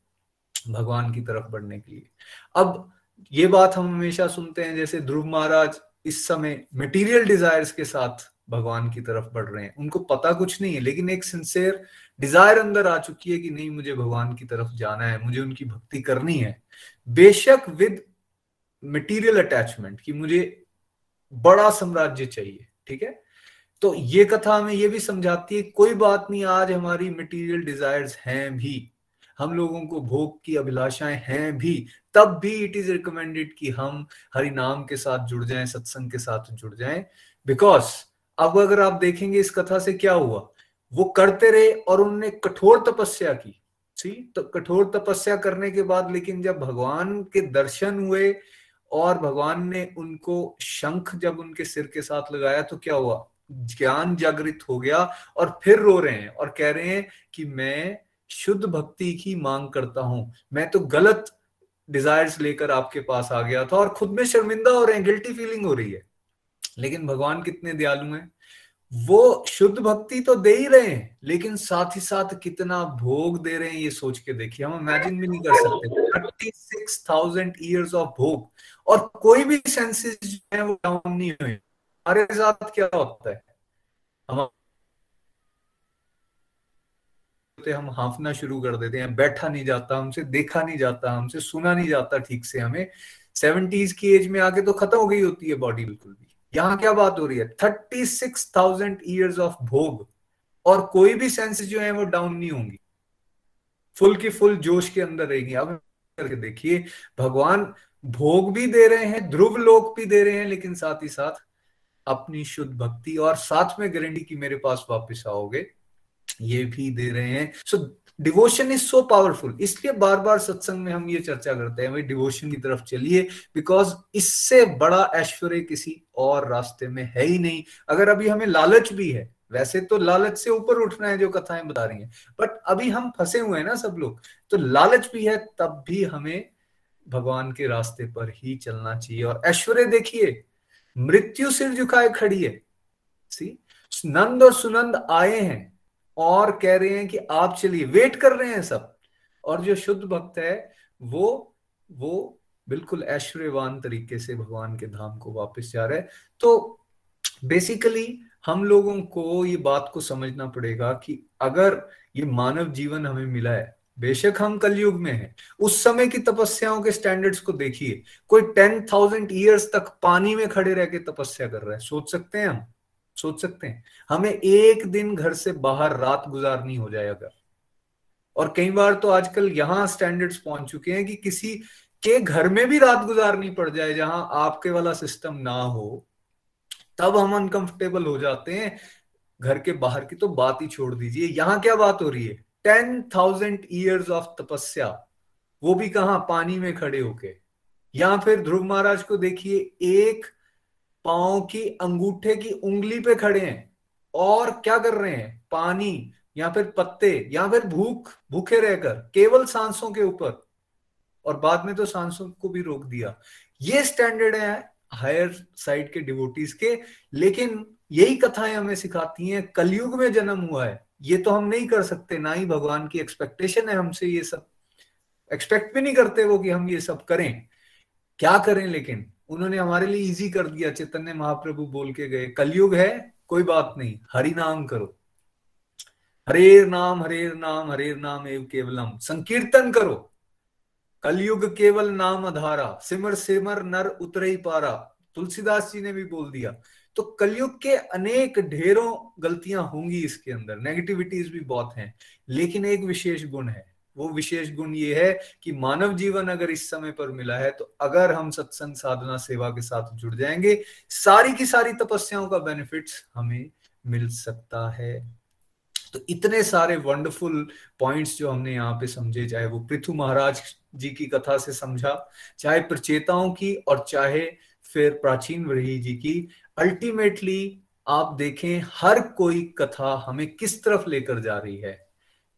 भगवान की तरफ़ बढ़ने के लिए। अब ये बात हम हमेशा सुनते हैं, जैसे ध्रुव महाराज इस समय मटेरियल डिजायर्स के साथ भगवान की तरफ़ बढ़ रहे हैं। उनको पता कुछ नहीं है, लेकिन एक सिंसेयर डिज़ायर अंदर आ चुकी है कि नहीं, मुझे भगवान की तरफ़ जाना है, मुझे उनकी भक्ति करनी है। बेशक विद मटेरियल अटैचमेंट कि मुझे बड़ा साम्राज्य चाहिए, ठीक है? तो ये कथा हमें ये भी समझाती है, कोई बात नहीं, आज हमारी मटेरियल डिजायर्स हैं भी, हम लोगों को भोग की अभिलाषाएँ हैं भी, तब भी इट इज़ रिकमेंडेड कि हम हरि नाम के साथ जुड़ जाएँ, सत्संग के साथ जुड़ जाएँ बिकॉज़ अब अगर आप देखेंगे इस कथा से क्या हुआ, वो करते रहे और उनने कठोर तपस्या की। सी तो कठोर तपस्या करने के बाद लेकिन जब भगवान के दर्शन हुए और भगवान ने उनको शंख जब उनके सिर के साथ लगाया तो क्या हुआ? ज्ञान जागृत हो गया और फिर रो रहे हैं और कह रहे हैं कि मैं शुद्ध भक्ति की मांग करता हूँ। मैं तो गलत डिजायर्स लेकर आपके पास आ गया था और खुद में शर्मिंदा हो रहे हैं गिल्टी फीलिंग हो रही है। लेकिन भगवान कितने दयालु हैं। वो शुद्ध भक्ति तो दे ही रहे हैं, लेकिन साथ ही साथ कितना भोग दे रहे हैं ये सोच के देखिए। हम इमेजिन भी नहीं कर सकते। Thirty six thousand years of bhog और कोई भी सेंसेस जो है वो डाउन नहीं हुए। हमारे साथ क्या होता है? हम हम हाफना शुरू कर देते हैं, बैठा नहीं जाता, हमसे देखा नहीं जाता, हमसे सुना नहीं जाता ठीक से हमें। सेवेंटीज की एज में आके तो खत्म हो गई होती है बॉडी बिल्कुल भी। यहाँ क्या बात हो रही है? Thirty six thousand years of bhog और कोई भी सेंस जो है वो डाउन नहीं होंगी। फुल की फुल जोश के अंदर रहेगी। अब करके देखिए, भगवान भोग भी दे रहे हैं, ध्रुव लोक भी दे रहे हैं, लेकिन साथ ही साथ अपनी शुद्ध भक्ति और साथ में गारंटी की मेरे पास वापस आओगे। ये भी दे रहे हैं। So devotion is so powerful इसलिए बार बार सत्संग में हम ये चर्चा करते हैं, भाई डिवोशन की तरफ़ चलिए बिकॉज़ इससे बड़ा ऐश्वर्य किसी और रास्ते में है ही नहीं। अगर अभी हमें लालच भी है, वैसे तो लालच से ऊपर उठना है जो कथाएँ बता रही हैं बट अभी हम फंसे हुए हैं ना सब लोग तो लालच भी है, तब भी हमें भगवान के रास्ते पर ही चलना चाहिए। और ऐश्वर्य देखिए मृत्यु सिर झुकाए खड़ी है। सी नंद और सुनंद आए हैं और कह रहे हैं कि आप चलिए वेट कर रहे हैं सब। और जो शुद्ध भक्त है, वो वो बिल्कुल ऐश्वर्यवान तरीके से भगवान के धाम को वापस जा रहा है। तो बेसिकली हम लोगों को ये बात को समझना पड़ेगा कि अगर ये मानव जीवन हमें मिला है बेशक हम कलयुग में हैं। उस समय की तपस्याओं के स्टैंडर्ड्स को देखिए। कोई टेन थाउज़ेंड ईयर्स तक पानी में खड़े रह के तपस्या कर रहा है। सोच सकते हैं हम? सोच सकते हैं। हमें एक दिन घर से बाहर रात गुजारनी हो जाए अगर। और कई बार तो आजकल यहाँ स्टैंडर्ड्स पहुँच चुके हैं कि किसी के घर में भी रात गुजारनी पड़ जाए, जहाँ आपके वाला सिस्टम ना हो, तब हम अनकंफर्टेबल हो जाते हैं। घर के बाहर की तो बात ही छोड़ दीजिए। यहाँ क्या बात हो रही है? टेन थाउज़ेंड ईयर्स ऑफ़ तपस्या वो भी कहा? पानी में खड़े होके। या फिर ध्रुव महाराज को देखिए, एक पाओ की अंगूठे की उंगली पे खड़े हैं और क्या कर रहे हैं? पानी, या फिर पत्ते, या फिर भूख, भूखे रहकर, केवल सांसों के ऊपर। और बाद में तो सांसों को भी रोक दिया। ये स्टैंडर्ड है हायर साइड के डिवोटीज के, लेकिन यही कथाएँ हमें सिखाती हैं, कलयुग में जन्म हुआ है। ये तो हम नहीं कर सकते, ना ही भगवान की एक्सपेक्टेशन है हमसे ये सब। एक्सपेक्ट भी नहीं करते वो कि हम ये सब करें। क्या करें लेकिन? उन्होंने हमारे लिए इजी कर दिया, चैतन्य महाप्रभु बोल के गए, कलयुग है, कोई बात नहीं, हरि नाम करो। हरेर नाम हरेर नाम हरेर नाम एव केवलम। संकीर्तन करो। कलयुग केवल नाम अधारा, सिमर सिमर नर उतरे पारा। तुलसीदास जी ने भी बोल दिया। तो कलयुग के अनेक ढेरों गलतियाँ होंगी इसके अंदर। नेगेटिविटीज भी बहुत हैं, लेकिन एक विशेष गुण है। वो विशेष गुण ये है कि मानव जीवन अगर इस समय पर मिला है तो अगर हम सत्संग, साधना, सेवा के साथ जुड़ जाएँगे, सारी की सारी तपस्याओं का बेनिफिट्स हमें मिल सकता है। तो इतने सारे वंडरफुल पॉइंट्स जो हमने यहाँ पे समझे, चाहे वो पृथु महाराज जी की कथा से समझा, चाहे प्रचेताओं की और चाहे फिर प्राचीन वही जी की अल्टीमेटली आप देखें हर कोई कथा हमें किस तरफ़ लेकर जा रही है?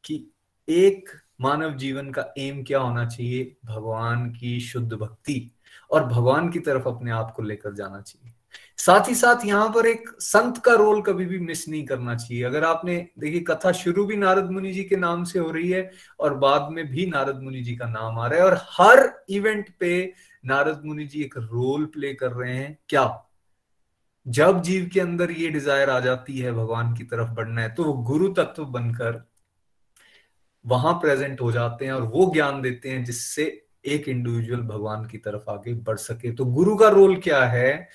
कि एक मानव जीवन का एम क्या होना चाहिए? भगवान की शुद्ध भक्ति और भगवान की तरफ़ अपने आप को लेकर जाना चाहिए। साथ ही साथ यहाँ पर एक संत का रोल कभी भी मिस नहीं करना चाहिए। अगर आपने, देखिए, कथा शुरू भी नारद मुनि जी के नाम से हो रही है और बाद में भी नारद मुनि जी का नाम आ रहा है और हर इवेंट पे नारद मुनि जी एक रोल प्ले कर रहे हैं। क्या? जब जीव के अंदर ये डिज़ायर आ जाती है भगवान की तरफ़ बढ़ना है तो वो गुरु तत्व बनकर वहाँ प्रेजेंट हो जाते हैं और वो ज्ञान देते हैं जिससे एक इंडिविजुअल भगवान की तरफ़ आगे बढ़ सके। तो गुरु का रोल क्या है?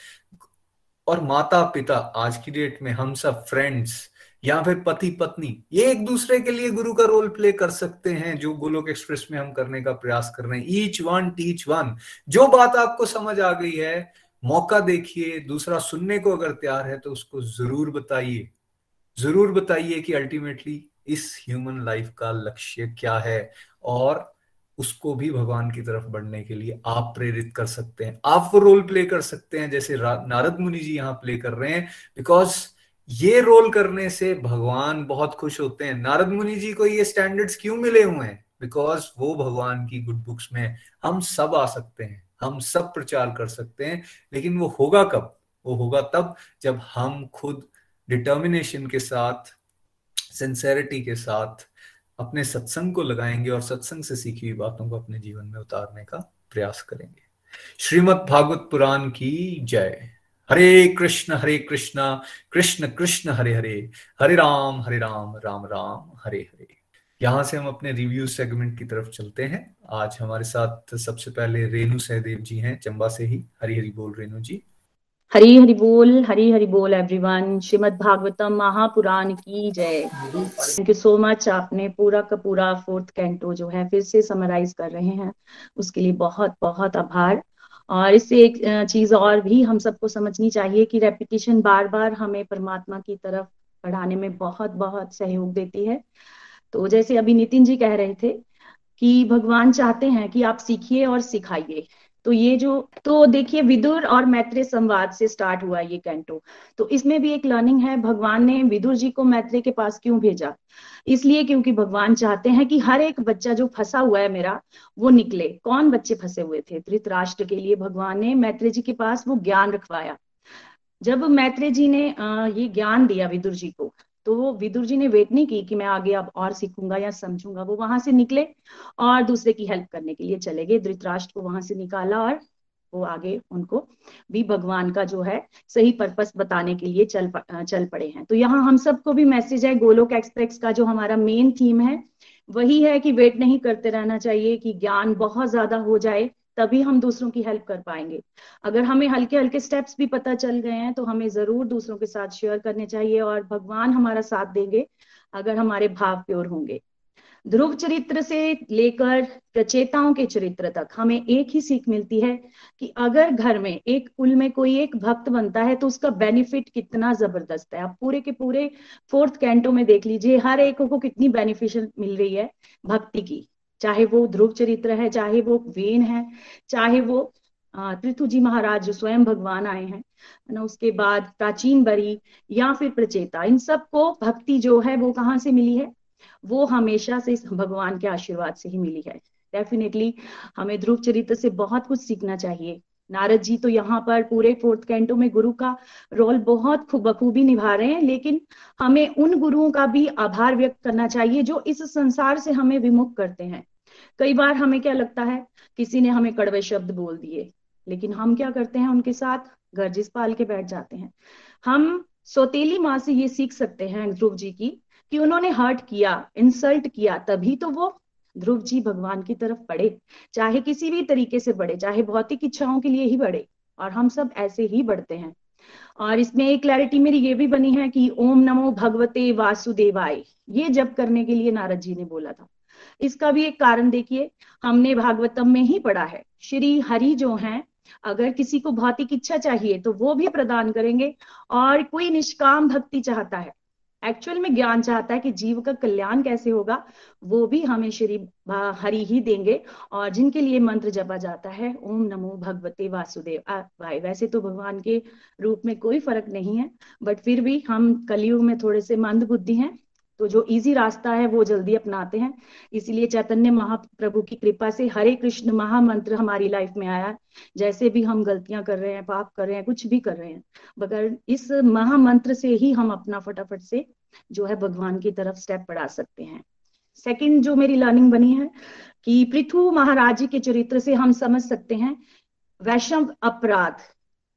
और माता पिता आज की डेट में हम सब फ्रेंड्स या फिर पति पत्नी, ये एक दूसरे के लिए गुरु का रोल प्ले कर सकते हैं जो गोलोक एक्सप्रेस में हम करने का प्रयास कर रहे हैं। ईच वन टीच वन जो बात आपको समझ आ गई है, मौका देखिए, दूसरा सुनने को अगर तैयार है तो उसको ज़रूर बताइए। ज़रूर बताइए कि अल्टीमेटली इस ह्यूमन लाइफ का लक्ष्य क्या है और उसको भी भगवान की तरफ़ बढ़ने के लिए आप प्रेरित कर सकते हैं। आप वो रोल प्ले कर सकते हैं जैसे नारद मुनि जी यहाँ प्ले कर रहे हैं बिकॉज़ ये रोल करने से भगवान बहुत खुश होते हैं। नारद मुनि जी को ये स्टैंडर्ड्स क्यों मिले हुए हैं? बिकॉज़ वो भगवान की गुड बुक्स में हम सब आ सकते हैं, हम सब प्रचार कर सकते हैं, लेकिन वो होगा कब? वो होगा तब जब हम खुद डिटर्मिनेशन के साथ सिंसेरिटी के साथ अपने सत्संग को लगाएँगे और सत्संग से सीखी हुई बातों को अपने जीवन में उतारने का प्रयास करेंगे। श्रीमद भागवत पुराण की जय। हरे कृष्ण हरे कृष्ण कृष्ण कृष्ण, हरे हरे हरे राम हरे राम राम राम, हरे हरे। यहाँ से हम अपने रिव्यू सेगमेंट की तरफ़ चलते हैं। आज हमारे साथ सबसे पहले रेणु सहदेव जी हैं, चंबा से ही। हरी हरी बोल रेणु जी।
हरी हरि बोल, हरी हरि बोल एवरीवन श्रीमद भागवतम महापुराण की जय। थैंक यू सो मच आपने पूरा का पूरा फोर्थ कैंटो जो है, फिर से समराइज कर रहे हैं। उसके लिए बहुत बहुत आभार। और इससे एक चीज़ और भी हम सबको समझनी चाहिए कि रेपिटेशन बार बार हमें परमात्मा की तरफ़ बढ़ाने में बहुत बहुत सहयोग देती है। तो जैसे अभी नितिन जी कह रहे थे कि भगवान चाहते हैं कि आप सीखिए और सिखाइए। तो ये जो तो देखिए विदुर और मैत्रेय संवाद से स्टार्ट हुआ ये कैंटो तो इसमें भी एक लर्निंग है, भगवान ने विदुर जी को मैत्रेय के पास क्यों भेजा? इसलिए क्योंकि भगवान चाहते हैं कि हर एक बच्चा जो फंसा हुआ है मेरा, वो निकले। कौन बच्चे फंसे हुए थे? धृतराष्ट्र के लिए भगवान ने मैत्रेय जी के पास वो ज्ञान रखवाया। जब मैत्रेय जी ने ये ज्ञान दिया विदुर जी को तो वो विदुर जी ने वेट नहीं की कि मैं आगे अब और सीखूँगा या समझूँगा। वो वहाँ से निकले और दूसरे की हेल्प करने के लिए चले गए। धृतराष्ट्र को वहाँ से निकाला और वो आगे उनको भी भगवान का जो है सही पर्पस बताने के लिए चल चल पड़े हैं। तो यहाँ हम सबको भी मैसेज है, गोलोक एक्सप्रेस का जो हमारा मेन थीम है, वही है कि वेट नहीं करते रहना चाहिए कि ज्ञान बहुत ज़्यादा हो जाए। तभी हम दूसरों की हेल्प कर पाएँगे। अगर हमें हल्के हल्के स्टेप्स भी पता चल गए हैं तो हमें ज़रूर दूसरों के साथ शेयर करने चाहिए और भगवान हमारा साथ देंगे, अगर हमारे भाव प्योर होंगे। ध्रुव चरित्र से लेकर प्रचेताओं के चरित्र तक हमें एक ही सीख मिलती है कि अगर घर में एक कुल में कोई एक भक्त बनता है तो उसका बेनिफिट कितना ज़बरदस्त है। आप पूरे के पूरे फोर्थ कैंटो में देख लीजिए, हर एक को कितनी बेनिफिशियल मिल रही है भक्ति की। चाहे वो ध्रुव चरित्र है, चाहे वो वेन है, चाहे वो पृथु जी महाराज जो स्वयं भगवान आए हैं ना, उसके बाद प्राचीन बरी या फिर प्रचेता, इन सबको भक्ति जो है वो कहाँ से मिली है? वो हमेशा से भगवान के आशीर्वाद से ही मिली है। डेफिनेटली हमें ध्रुव चरित्र से बहुत कुछ सीखना चाहिए। नारद जी तो यहाँ पर पूरे फोर्थ कैंटो में गुरु का रोल बहुत खूब बखूबी निभा रहे हैं, लेकिन हमें उन गुरुओं का भी आभार व्यक्त करना चाहिए जो इस संसार से हमें विमुख करते हैं। कई बार हमें क्या लगता है, किसी ने हमें कड़वे शब्द बोल दिए, लेकिन हम क्या करते हैं उनके साथ? गर्जिस पाल के बैठ जाते हैं। हम सौतेली माँ से ये सीख सकते हैं ध्रुव जी की, कि उन्होंने हर्ट किया, इंसल्ट किया, तभी तो वो ध्रुव जी भगवान की तरफ़ बढ़े। चाहे किसी भी तरीके से बढ़े, चाहे भौतिक इच्छाओं के लिए ही बढ़े, और हम सब ऐसे ही बढ़ते हैं। और इसमें एक क्लैरिटी मेरी ये भी बनी है कि ओम नमो भगवते वासुदेवाय। ये जब करने के लिए नारद जी ने बोला था। इसका भी एक कारण देखिए, हमने भागवतम में ही पढ़ा है। श्री हरि जो हैं, अगर किसी को भौतिक इच्छा चाहिए तो वो भी प्रदान करेंगे और कोई निष्काम भक्ति चाहता है एक्चुअल में ज्ञान चाहता है कि जीव का कल्याण कैसे होगा, वो भी हमें श्री हरि ही देंगे और जिनके लिए मंत्र जपा जाता है, ओम नमो भगवते वासुदेव। भाई, वैसे तो भगवान के रूप में कोई फ़र्क नहीं है बट फिर भी हम कलयुग में थोड़े से मंद बुद्धि हैं तो जो इजी रास्ता है, वो जल्दी अपनाते हैं। इसीलिए चैतन्य महाप्रभु की कृपा से हरे कृष्ण महामंत्र हमारी लाइफ में आया। जैसे भी हम गलतियाँ कर रहे हैं, पाप कर रहे हैं, कुछ भी कर रहे हैं मगर इस महामंत्र से ही हम अपना फटाफट से जो है भगवान की तरफ़ स्टेप बढ़ा सकते हैं। सेकंड जो मेरी लर्निंग बनी है कि पृथु महाराज जी के चरित्र से हम समझ सकते हैं, वैष्णव अपराध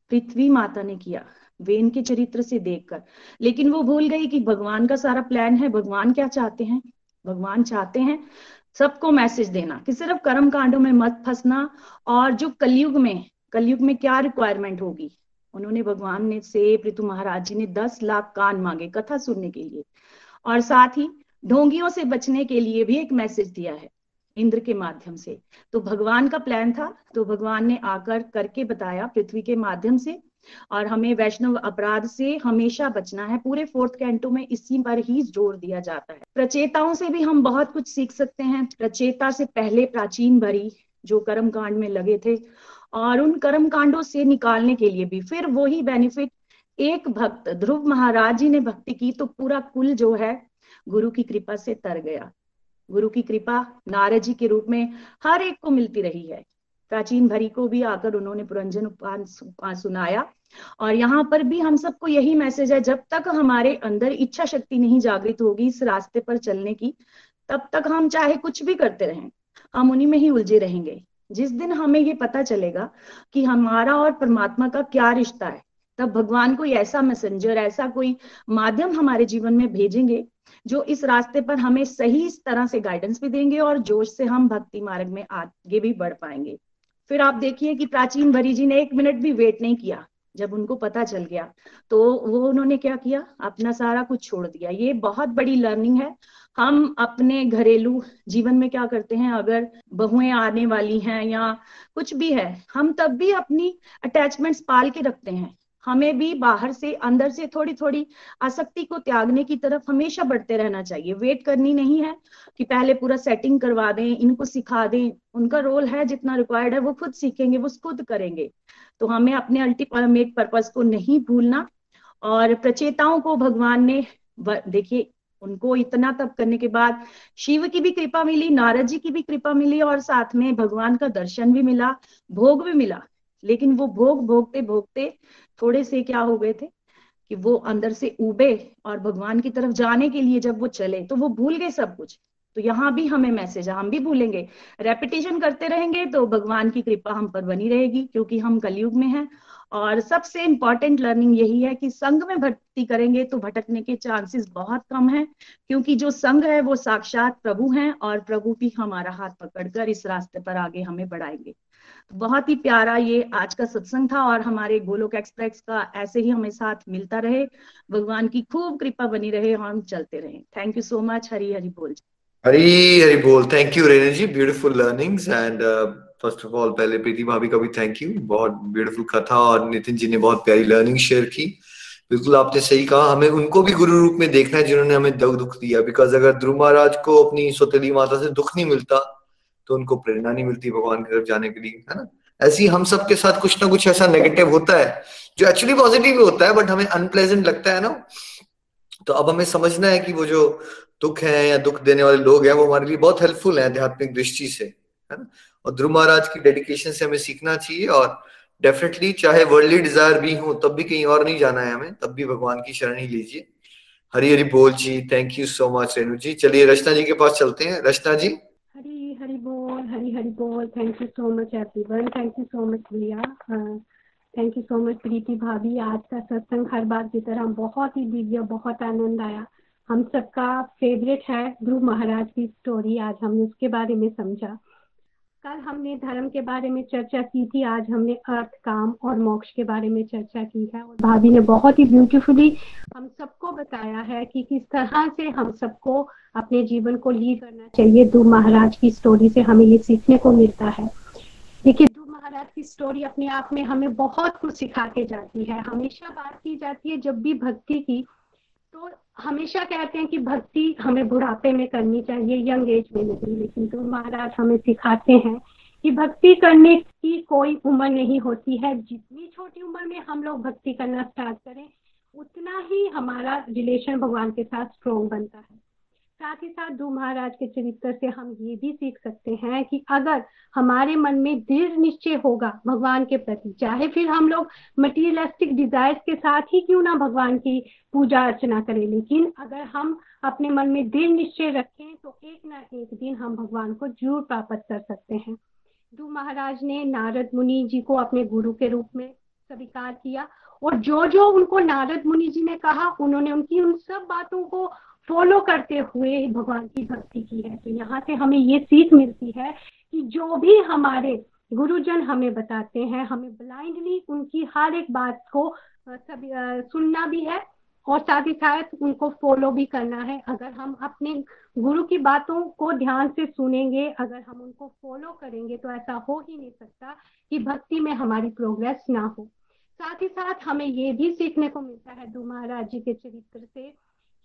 पृथ्वी माता ने किया। वेन के चरित्र से देखकर। लेकिन वो भूल गई कि भगवान का सारा प्लान है। भगवान क्या चाहते हैं? भगवान चाहते हैं सबको मैसेज देना कि सिर्फ़ कर्म कांडों में मत फंसना और जो कलयुग में कलयुग में क्या रिक्वायरमेंट होगी? उन्होंने भगवान ने से पृथु महाराज जी ने दस लाख कान मांगे कथा सुनने के लिए। और साथ ही ढोंगियों से बचने के लिए भी एक मैसेज दिया है इंद्र के माध्यम से। तो भगवान का प्लान था। तो भगवान ने आकर करके बताया पृथ्वी के माध्यम से और हमें वैष्णव अपराध से हमेशा बचना है। पूरे फोर्थ कैंटो में इसी पर ही ज़ोर दिया जाता है। प्रचेताओं से भी हम बहुत कुछ सीख सकते हैं। प्रचेता से पहले प्राचीन भरी जो कर्म कांड में लगे थे और उन कर्म कांडों से निकालने के लिए भी। फिर वही बेनिफिट एक भक्त, ध्रुव महाराज जी ने भक्ति की तो पूरा कुल जो है, गुरु की कृपा से तर गया। गुरु की कृपा नारद जी के रूप में हर एक को मिलती रही है। प्राचीन भरी को भी आकर उन्होंने पुरंजन उपान सुनाया। और यहाँ पर भी हम सबको यही मैसेज है, जब तक हमारे अंदर इच्छा शक्ति नहीं जागृत होगी इस रास्ते पर चलने की, तब तक हम चाहे कुछ भी करते रहें, हम उन्हीं में ही उलझे रहेंगे। जिस दिन हमें ये पता चलेगा कि हमारा और परमात्मा का क्या रिश्ता है, तब भगवान कोई ऐसा मैसेंजर ऐसा कोई माध्यम हमारे जीवन में भेजेंगे, जो इस रास्ते पर हमें सही इस तरह से गाइडेंस भी देंगे और जोश से हम भक्ति मार्ग में आगे भी बढ़ पाएँगे। फिर आप देखिए कि प्राचीन भरी जी ने एक मिनट भी वेट नहीं किया, जब उनको पता चल गया। तो वो उन्होंने क्या किया? अपना सारा कुछ छोड़ दिया। ये बहुत बड़ी लर्निंग है। हम अपने घरेलू जीवन में क्या करते हैं? अगर बहुएँ आने वाली हैं या कुछ भी है, हम तब भी अपनी अटैचमेंट्स पाल के रखते हैं। हमें भी बाहर से, अंदर से थोड़ी थोड़ी आसक्ति को त्यागने की तरफ़ हमेशा बढ़ते रहना चाहिए। वेट करनी नहीं है कि पहले पूरा सेटिंग करवा दें, इनको सिखा दें। उनका रोल है जितना रिक्वायर्ड है, वो खुद सीखेंगे, वो खुद करेंगे। तो हमें अपने अल्टीमेट पर्पज को नहीं भूलना और प्रचेताओं को भगवान ने देखिए, उनको इतना तप करने के बाद शिव की भी कृपा मिली, नारद जी की भी कृपा मिली और साथ में भगवान का दर्शन भी मिला, भोग भी मिला। लेकिन वो भोग भोगते भोगते थोड़े से क्या हो गए थे कि वो अंदर से उबे और भगवान की तरफ़ जाने के लिए जब वो चले तो वो भूल गए सब कुछ। तो यहाँ भी हमें मैसेज है हम भी भूलेंगे। रेपिटेशन करते रहेंगे तो भगवान की कृपा हम पर बनी रहेगी, क्योंकि हम कलयुग में हैं। और सबसे इंपॉर्टेंट लर्निंग यही है कि संघ में भक्ति करेंगे तो भटकने के चांसेस बहुत कम है, क्योंकि जो संघ है वो साक्षात प्रभु हैं और प्रभु भी हमारा हाथ पकड़कर इस रास्ते पर आगे हमें बढ़ाएँगे। बहुत ही प्यारा ये आज का सत्संग था और हमारे गोलोक एक्सप्रेस का ऐसे ही हमें साथ मिलता रहे। भगवान की खूब कृपा बनी रहे और हम चलते रहे। Thank you so much Hari Hari बोल।
हरी हरी बोल। Thank you Rena ji. Beautiful learnings and first of all पहले प्रीति भाभी का भी थैंक यू बहुत ब्यूटीफुल कथा और नितिन जी ने बहुत प्यारी लर्निंग शेयर की। बिल्कुल आपने सही कहा। हमें उनको भी गुरु रूप में देखना है जिन्होंने हमें दुख दुख दिया। बिकॉज़ अगर ध्रुव महाराज को अपनी सोतेली माता से दुख नहीं मिलता तो उनको प्रेरणा नहीं मिलती भगवान की तरफ़ जाने के लिए, है ना? ऐसे हम सबके साथ कुछ ना कुछ ऐसा नेगेटिव होता है, जो एक्चुअली पॉजिटिव होता है बट हमें अनप्लेजेंट लगता है ना? तो अब हमें समझना है कि वो जो दुख है या दुख देने वाले लोग हैं, वो हमारे लिए बहुत हेल्पफुल है आध्यात्मिक दृष्टि से, है ना? और ध्रुव महाराज की डेडिकेशन से हमें सीखना चाहिए और डेफिनेटली चाहे वर्ल्डली डिज़ायर भी हो, तब भी कहीं और नहीं जाना है हमें, तब भी भगवान की शरण ही लीजिए। हरी हरी बोल जी thank you so much Renu ji. चलिए रचना जी के पास चलते हैं। रचना जी
हरी हरी बोल। Thank you so much everyone thank you so much भैया thank you so much Preeti भाभी। आज का सत्संग हर बार की तरह बहुत ही दिव्य, बहुत आनंद आया। हम सबका फेवरेट है ध्रुव महाराज की स्टोरी आज हमने उसके बारे में समझा। कल हमने धर्म के बारे में चर्चा की थी, आज हमने अर्थ, काम और मोक्ष के बारे में चर्चा की है और भाभी ने बहुत ही ब्यूटीफुली हम सबको बताया है कि किस तरह से हम सबको अपने जीवन को लीड करना चाहिए। दू महाराज की स्टोरी से हमें ये सीखने को मिलता है। देखिए, दू महाराज की स्टोरी अपने आप में हमें बहुत कुछ सिखा के जाती है। हमेशा बात की जाती है जब भी भक्ति की तो हमेशा कहते हैं कि भक्ति हमें बुढ़ापे में करनी चाहिए, यंग एज में नहीं, लेकिन तो महाराज हमें सिखाते हैं कि भक्ति करने की कोई उम्र नहीं होती है। जितनी छोटी उम्र में हम लोग भक्ति करना स्टार्ट करें, उतना ही हमारा रिलेशन भगवान के साथ स्ट्रोंग बनता है। साथ ही साथ दो महाराज के चरित्र से हम ये भी सीख सकते हैं कि अगर हमारे मन में दृढ़ निश्चय होगा भगवान के प्रति, चाहे फिर हम लोग मटीरियलिस्टिक डिजायर्स के साथ ही क्यों ना भगवान की पूजा अर्चना करें, लेकिन अगर हम अपने मन में दृढ़ निश्चय रखें तो एक ना एक दिन हम भगवान को ज़रूर प्राप्त कर सकते हैं। दू महाराज ने नारद मुनि जी को अपने गुरु के रूप में स्वीकार किया, और जो जो उनको नारद मुनि जी ने कहा, उन्होंने उनकी उन सब बातों को फॉलो करते हुए भगवान की भक्ति की है। तो यहाँ से हमें ये सीख मिलती है कि जो भी हमारे गुरुजन हमें बताते हैं, हमें ब्लाइंडली उनकी हर एक बात को सब सुनना भी है और साथ ही साथ उनको फॉलो भी करना है। अगर हम अपने गुरु की बातों को ध्यान से सुनेंगे, अगर हम उनको फॉलो करेंगे तो ऐसा हो ही नहीं सकता कि भक्ति में हमारी प्रोग्रेस ना हो। साथ ही साथ हमें ये भी सीखने को मिलता है दो महाराज जी के चरित्र से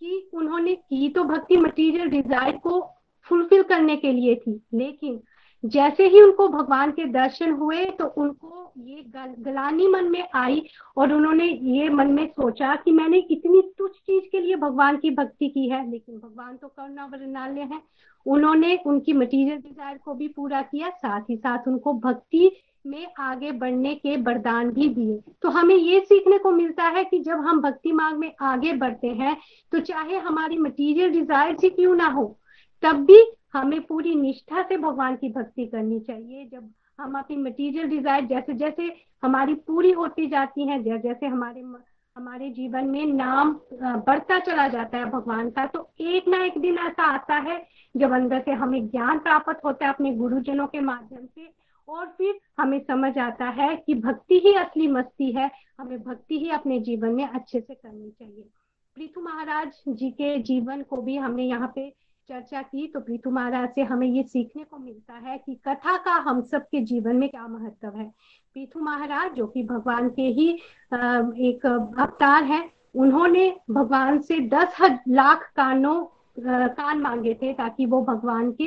कि उन्होंने की तो भक्ति मटेरियल डिज़ायर को फुलफिल करने के लिए थी लेकिन जैसे ही उनको भगवान के दर्शन हुए तो उनको ये गल, गलानी मन में आई और उन्होंने ये मन में सोचा कि मैंने इतनी तुच्छ चीज़ के लिए भगवान की भक्ति की है लेकिन भगवान तो करुणा वरनाल्य है। उन्होंने उनकी मटीरियल डिज़ायर को भी पूरा किया साथ ही साथ उनको भक्ति में आगे बढ़ने के वरदान भी दिए। तो हमें ये सीखने को मिलता है कि जब हम भक्ति मार्ग में आगे बढ़ते हैं तो चाहे हमारी मटेरियल डिज़ायर ही क्यों ना हो, तब भी हमें पूरी निष्ठा से भगवान की भक्ति करनी चाहिए। जब हम अपनी मटेरियल डिज़ायर जैसे जैसे हमारी पूरी होती जाती है, जैसे जैसे हमारे हमारे जीवन में नाम बढ़ता चला जाता है भगवान का तो एक ना एक दिन ऐसा आता है जब अंदर से हमें ज्ञान प्राप्त होता है अपने गुरुजनों के माध्यम से और फिर हमें समझ आता है कि भक्ति ही असली मस्ती है। हमें भक्ति ही अपने जीवन में अच्छे से करनी चाहिए। पृथु महाराज जी के जीवन को भी हमने यहाँ पे चर्चा की तो प्रीतु महाराज से हमें ये सीखने को मिलता है कि कथा का हम सब के जीवन में क्या महत्व है। पीथु महाराज, जो कि भगवान के ही एक अवतार है, उन्होंने भगवान से दस लाख कानों कान मांगे थे ताकि वो भगवान के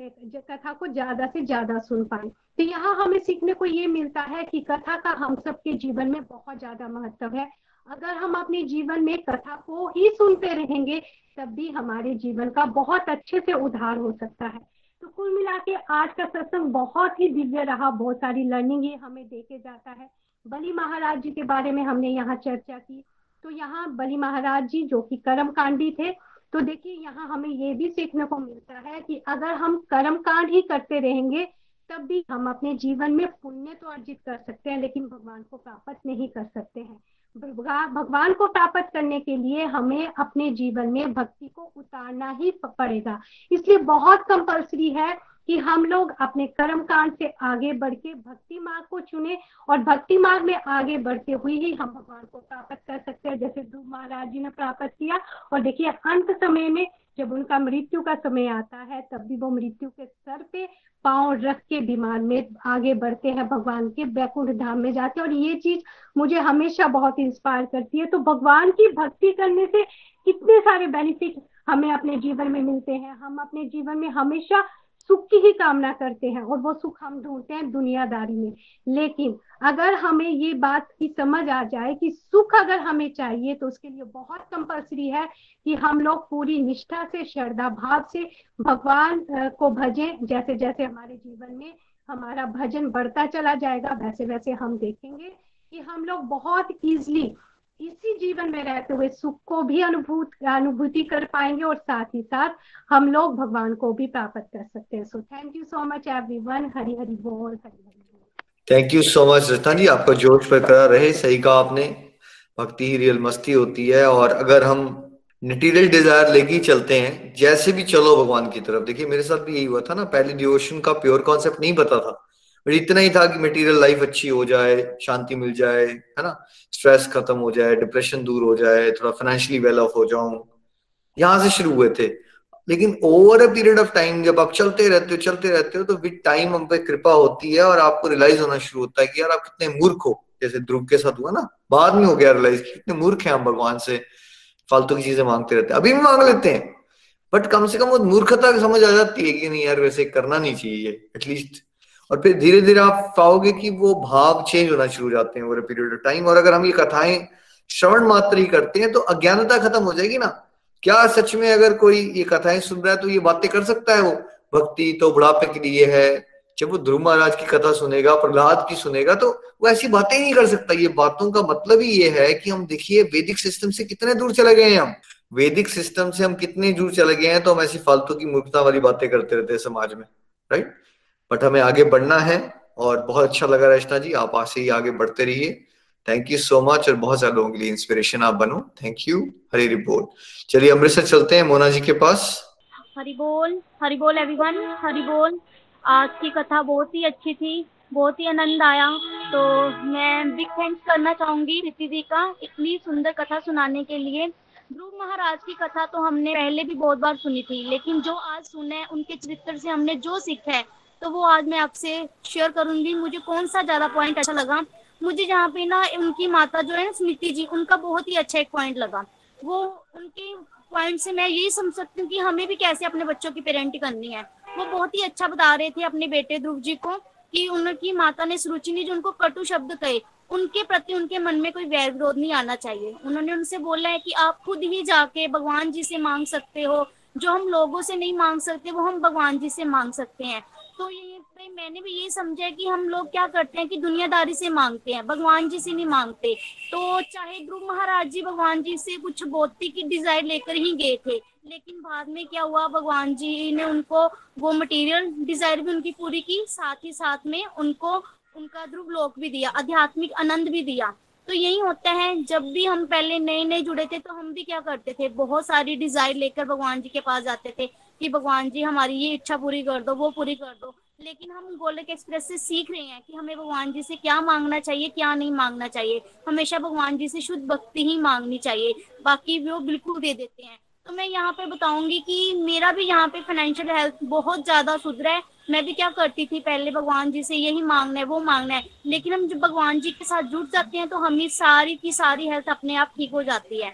कथा को ज़्यादा से ज़्यादा सुन पाए। तो यहाँ हमें सीखने को ये मिलता है कि कथा का हम सबके जीवन में बहुत ज़्यादा महत्व है। अगर हम अपने जीवन में कथा को ही सुनते रहेंगे, तब भी हमारे जीवन का बहुत अच्छे से उद्धार हो सकता है। तो कुल मिला के आज का सत्संग बहुत ही दिव्य रहा, बहुत सारी लर्निंग ये हमें देके जाता है। बलि महाराज जी के बारे में हमने यहाँ चर्चा की। तो यहाँ बलि महाराज जी जो कि कर्म कांडी थे तो देखिए, यहाँ हमें ये भी सीखने को मिलता है कि अगर हम कर्म कांड ही करते रहेंगे, तब भी हम अपने जीवन में पुण्य तो अर्जित कर सकते हैं, लेकिन भगवान को प्राप्त नहीं कर सकते हैं। भगवान को प्राप्त करने के लिए हमें अपने जीवन में भक्ति को उतारना ही पड़ेगा। इसलिए बहुत कंपल्सरी है कि हम लोग अपने कर्म कांड से आगे बढ़ के भक्ति मार्ग को चुने और भक्ति मार्ग में आगे बढ़ते हुए ही हम भगवान को प्राप्त कर सकते हैं। जैसे ध्रुव महाराज जी ने प्राप्त किया और देखिए, अंत समय में जब उनका मृत्यु का समय आता है, तब भी वो मृत्यु के सर पे पाँव रख के विमान में आगे बढ़ते हैं, भगवान के बैकुंठ धाम में जाते हैं। और ये चीज़ मुझे हमेशा बहुत इंस्पायर करती है। तो भगवान की भक्ति करने से कितने सारे बेनिफिट हमें अपने जीवन में मिलते हैं। हम अपने जीवन में हमेशा सुख की ही कामना करते हैं और वो सुख हम ढूंढते हैं दुनियादारी में। लेकिन अगर हमें ये बात की समझ आ जाए कि सुख अगर हमें चाहिए तो उसके लिए बहुत कंपल्सरी है कि हम लोग पूरी निष्ठा से, श्रद्धा भाव से भगवान को भजें जैसे जैसे हमारे जीवन में हमारा भजन बढ़ता चला जाएगा वैसे वैसे हम देखेंगे कि हम लोग बहुत इजली इसी जीवन में रहते हुए सुख को भी अनुभूत, अनुभूति कर पाएँगे और साथ ही साथ हम लोग भगवान को भी प्राप्त कर सकते हैं। So thank you so much everyone Hari Hari बोल, Hari Hari
thank you so much Ratna ji. आपका जोश बरकरार रहे, सही कहा आपने। भक्ति ही रियल मस्ती होती है और अगर हम मटेरियल डिज़ायर लेके चलते हैं, जैसे भी चलो भगवान की तरफ़। देखिए, मेरे साथ भी यही हुआ था ना, पहले डिवोशन का प्योर कॉन्सेप्ट नहीं पता था। बट इतना ही था कि मटेरियल लाइफ अच्छी हो जाए, शांति मिल जाए, है ना? स्ट्रेस खत्म हो जाए डिप्रेशन दूर हो जाए, थोड़ा फाइनेंशियली वेल ऑफ़ हो जाऊँ। यहाँ से शुरू हुए थे। लेकिन over a period of time जब आप चलते रहते हो, चलते रहते हो तो विद टाइम हम पे कृपा होती है और आपको रियलाइज़ होना शुरू होता है कि यार आप कितने मूर्ख हो। जैसे ध्रुव के साथ हुआ ना, बाद में हो गया रियलाइज़ कितने मूर्ख हैं हम भगवान से। फालतू की चीज़ें मांगते रहते हैं। अभी भी मांग लेते हैं। बट कम से कम वो मूर्खता समझ आ जाती है कि नहीं यार, वैसे करना नहीं चाहिए। एटलीस्ट और फिर धीरे धीरे आप पाओगे कि वो भाव चेंज होना शुरू हो जाते हैं ओवर पीरियड ऑफ़ टाइम और अगर हम ये कथाएँ श्रवण मात्र ही करते हैं तो अज्ञानता खत्म हो जाएगी ना। क्या सच में अगर कोई ये कथाएँ सुन रहा है तो ये बातें कर सकता है वो? भक्ति तो बुढ़ापे के लिए है। जब वो ध्रुव महाराज की कथा सुनेगा, प्रहलाद की सुनेगा तो वो ऐसी बातें ही नहीं कर सकता। ये बातों का मतलब ही ये है कि हम देखिए, वैदिक सिस्टम से कितने दूर चले गए हैं हम। वैदिक सिस्टम से हम कितने दूर चले गए हैं तो हम ऐसी फालतू की मूर्खता वाली बातें करते रहते हैं समाज में राइट बट हमें आगे बढ़ना है और बहुत अच्छा लगा रचना जी, आप ऐसे ही आगे बढ़ते रहिए। थैंक यू सो मच और बहुत सारे लोगों के लिए इंस्पिरेशन आप बनो। थैंक यू हरी बोल। चलिए अमृतसर चलते हैं, मोना जी के पास।
हरी बोल हरी बोल एवरीवन हरी बोल। आज की कथा बहुत ही अच्छी थी, बहुत ही आनंद आया। तो मैं बिग थैंक्स करना चाहूँगी रीति जी का इतनी सुंदर कथा सुनाने के लिए। ध्रुव महाराज की कथा तो हमने पहले भी बहुत बार सुनी थी, लेकिन जो आज सुने उनके चरित्र से हमने जो सीखा है तो वो आज मैं आपसे शेयर करूँगी, मुझे कौन सा ज़्यादा पॉइंट अच्छा लगा? मुझे जहाँ पे ना उनकी माता जो है ना, स्मृति जी, उनका बहुत ही अच्छा एक पॉइंट लगा। वो उनके पॉइंट से मैं यही समझ सकती हूँ कि हमें भी कैसे अपने बच्चों की पेरेंटिंग करनी है। वो बहुत ही अच्छा बता रहे थे अपने बेटे ध्रुव जी को कि उनकी माता ने सुरुचि ने जो उनको कटु शब्द कहे, उनके प्रति उनके मन में कोई वैर विरोध नहीं आना चाहिए। उन्होंने उनसे बोला है कि आप खुद ही जाके भगवान जी से मांग सकते हो। जो हम लोगों से नहीं मांग सकते, वो हम भगवान जी से मांग सकते हैं। तो ये पे मैंने भी ये समझा कि हम लोग क्या करते हैं कि दुनियादारी से मांगते हैं, भगवान जी से नहीं मांगते। तो चाहे गुरु महाराज जी भगवान जी से कुछ भौतिक की डिज़ायर लेकर ही गए थे, लेकिन बाद में क्या हुआ, भगवान जी ने उनको वो मटेरियल डिज़ायर भी उनकी पूरी की, साथ ही साथ में उनको, उनका ध्रुव लोक भी दिया, आध्यात्मिक आनंद भी दिया। तो यही होता है, जब भी हम पहले नए नए जुड़े थे तो हम भी क्या करते थे, बहुत सारी डिज़ायर लेकर भगवान जी के पास जाते थे। कि भगवान जी, हमारी ये इच्छा पूरी कर दो, वो पूरी कर दो। लेकिन हम गोलक एक्सप्रेस से सीख रहे हैं कि हमें भगवान जी से क्या मांगना चाहिए, क्या नहीं मांगना चाहिए। हमेशा भगवान जी से शुद्ध भक्ति ही मांगनी चाहिए, बाकी वो बिल्कुल दे देते हैं। तो मैं यहाँ पे बताऊँगी कि मेरा भी यहाँ पे फाइनेंशियल हेल्थ बहुत ज़्यादा सुधरा है। मैं भी क्या करती थी, पहले भगवान जी से यही मांगना है, वो मांगना है। लेकिन हम जब भगवान जी के साथ जुड़ जाते हैं तो हमें सारी की सारी हेल्थ अपने आप ठीक हो जाती है।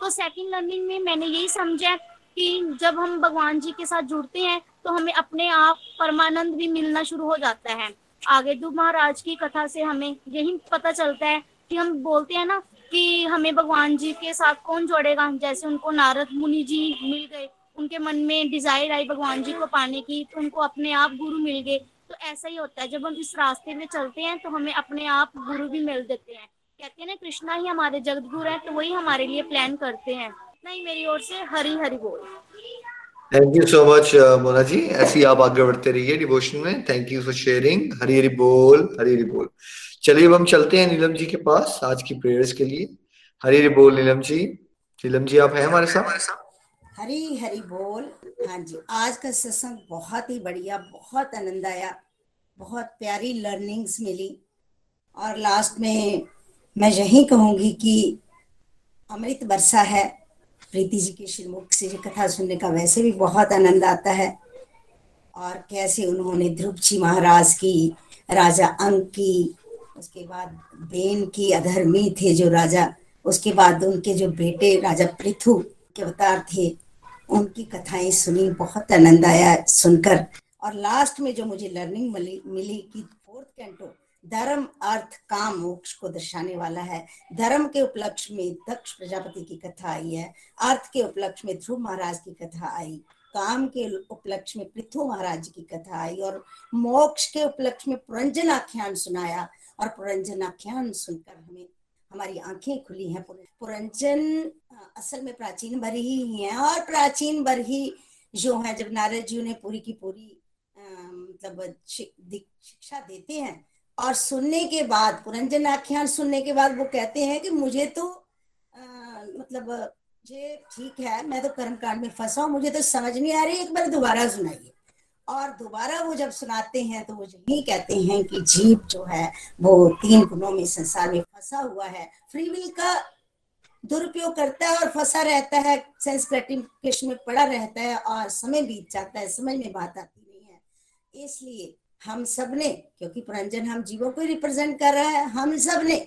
तो सेकंड लर्निंग में मैंने यही समझा कि जब हम भगवान जी के साथ जुड़ते हैं तो हमें अपने आप परमानंद भी मिलना शुरू हो जाता है। आगे दु महाराज की कथा से हमें यही पता चलता है कि हम बोलते हैं ना कि हमें भगवान जी के साथ कौन जोड़ेगा। जैसे उनको नारद मुनि जी मिल गए, उनके मन में डिज़ायर आई भगवान जी को पाने की तो उनको अपने आप गुरु मिल गए। तो ऐसा ही होता है। जब हम इस रास्ते में चलते हैं तो हमें अपने आप गुरु भी मिल देते हैं। कहते हैं ना, कृष्णा ही हमारे जगत गुरु है तो वही हमारे लिए प्लान करते हैं। नहीं मेरी ओर से हरी हरी बोल।
Thank you so much Mona ji ऐसे ही आप आगे बढ़ते रहिए डिवोशन में. Thank you for sharing Hari Hari बोल हरी हरी बोल। चलिए अब हम चलते हैं नीलम जी के पास आज की प्रेयर्स के लिए। हरी हरी बोल नीलम जी। नीलम जी आप हैं हमारे साथ?
हरी हरी बोल। हाँ जी आज का सत्संग बहुत ही बढ़िया बहुत आनंद आया। बहुत प्यारी लर्निंग्स मिली। और लास्ट में मैं यही कहूँगी कि अमृत वर्षा है। प्रीति जी के श्रीमुख से कथा सुनने का वैसे भी बहुत आनंद आता है। और कैसे उन्होंने ध्रुव जी महाराज की, राजा अंक की, उसके बाद बेन की, अधर्मी थे जो राजा, उसके बाद उनके जो बेटे राजा पृथु के अवतार थे, उनकी कथाएँ सुनी बहुत आनंद आया सुनकर। और लास्ट में जो मुझे लर्निंग मिली मिली कि फोर्थ कैंटो धर्म अर्थ काम मोक्ष को दर्शाने वाला है। धर्म के उपलक्ष्य में दक्ष प्रजापति की कथा आई है। अर्थ के उपलक्ष्य में ध्रुव महाराज की कथा आई। काम के उपलक्ष्य में पृथु महाराज की कथा आई और मोक्ष के उपलक्ष्य में पुरंजन आख्यान सुनाया और पुरंजन आख्यान सुनकर हमें, हमारी आँखें खुली हैं। पुरंजन असल में प्राचीन बर ही है और प्राचीन बर ही जो है, जब नारद जी उन्हें पूरी की पूरी मतलब शिक्षा देते हैं और सुनने के बाद पुरंजन आख्यान सुनने के बाद वो कहते हैं कि मुझे तो आ, मतलब ये ठीक है मैं तो कर्म कांड में फंसा हूँ मुझे तो समझ नहीं आ रही एक बार दोबारा सुनाइए। और दोबारा वो जब सुनाते हैं तो वो यही कहते हैं कि जीव जो है वो तीन गुणों में संसार में फंसा हुआ है। फ्री विल का दुरुपयोग करता है और फंसा रहता है सेंस ग्रेटिफिकेशन में पड़ा रहता है और समय बीत जाता है समझ में बात आती नहीं है। इसलिए हम सबने क्योंकि पुरंजन हम जीवों को रिप्रेजेंट कर रहा है, हम सबने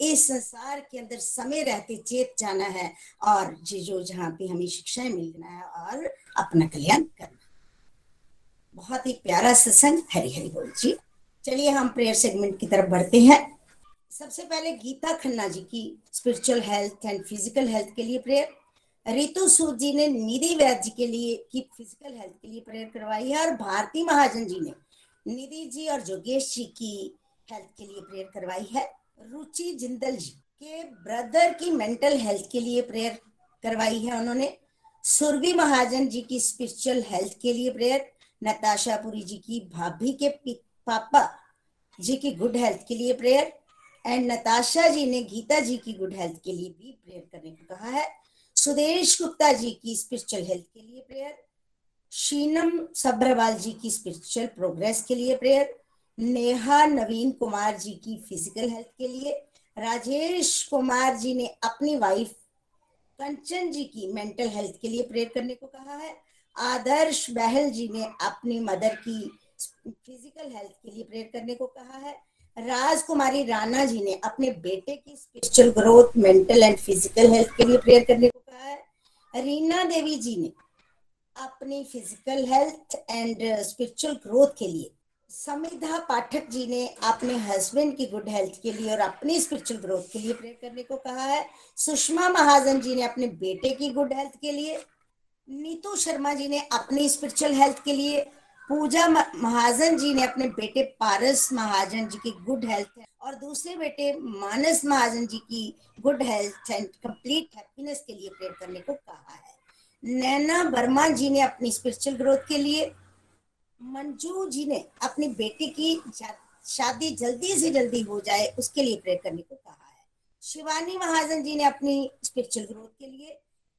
इस संसार के अंदर समय रहते चेत जाना है और जो जहाँ पे हमें शिक्षाएँ मिलना है और अपना कल्याण करना बहुत ही प्यारा सत्संग हरी हरी बोल जी। चलिए हम प्रेयर सेगमेंट की तरफ़ बढ़ते हैं। सबसे पहले गीता खन्ना जी की spiritual health and physical health के लिए प्रेयर रितु सूद जी ने निधि वैद्य जी के लिए की फ़िज़िकल हेल्थ के लिए प्रेयर करवाई है और भारती महाजन जी ने निधि जी और जोगेश जी की हेल्थ के लिए प्रेयर करवाई है। रुचि जिंदल जी के ब्रदर की मेंटल हेल्थ के लिए प्रेयर करवाई है उन्होंने। सुरभि महाजन जी की स्पिरिचुअल हेल्थ के लिए प्रेयर नताशा पुरी जी की भाभी के पापा जी की गुड हेल्थ के लिए प्रेयर एंड नताशा जी ने गीता जी की गुड हेल्थ के लिए भी प्रेयर करने को कहा है। सुदेश गुप्ता जी की स्पिरिचुअल हेल्थ के लिए प्रेयर शीनम सब्रवाल जी की स्पिरिचुअल प्रोग्रेस के लिए प्रेयर नेहा नवीन कुमार जी की फ़िज़िकल हेल्थ के लिए, राजेश कुमार जी ने अपनी वाइफ कंचन जी की मेंटल हेल्थ के लिए प्रेयर करने को कहा है, आदर्श बहल जी ने अपनी मदर की फ़िज़िकल हेल्थ के लिए प्रेयर करने को कहा है, राजकुमारी राणा जी ने अपने बेटे की spiritual growth mental and physical health के लिए प्रेयर करने को कहा है, रीना देवी जी ने अपनी physical health and spiritual growth के लिए। समिधा पाठक जी ने अपने हस्बैंड की गुड हेल्थ के लिए और अपनी स्पिरिचुअल ग्रोथ के लिए प्रेयर करने को कहा है। सुषमा महाजन जी ने अपने बेटे की गुड हेल्थ के लिए, नीतू शर्मा जी ने अपनी स्पिरिचुअल हेल्थ के लिए, पूजा महाजन जी ने अपने बेटे पारस महाजन जी की गुड हेल्थ और दूसरे बेटे मानस महाजन जी की good health and complete happiness के लिए प्रेयर करने को कहा है। नैना वर्मा जी ने अपनी स्पिरिचुअल ग्रोथ के लिए, मंजू जी ने अपनी बेटी की शादी जल्दी से जल्दी हो जाए, उसके लिए प्रेयर करने को कहा है। शिवानी महाजन जी ने अपनी स्पिरिचुअल ग्रोथ के लिए,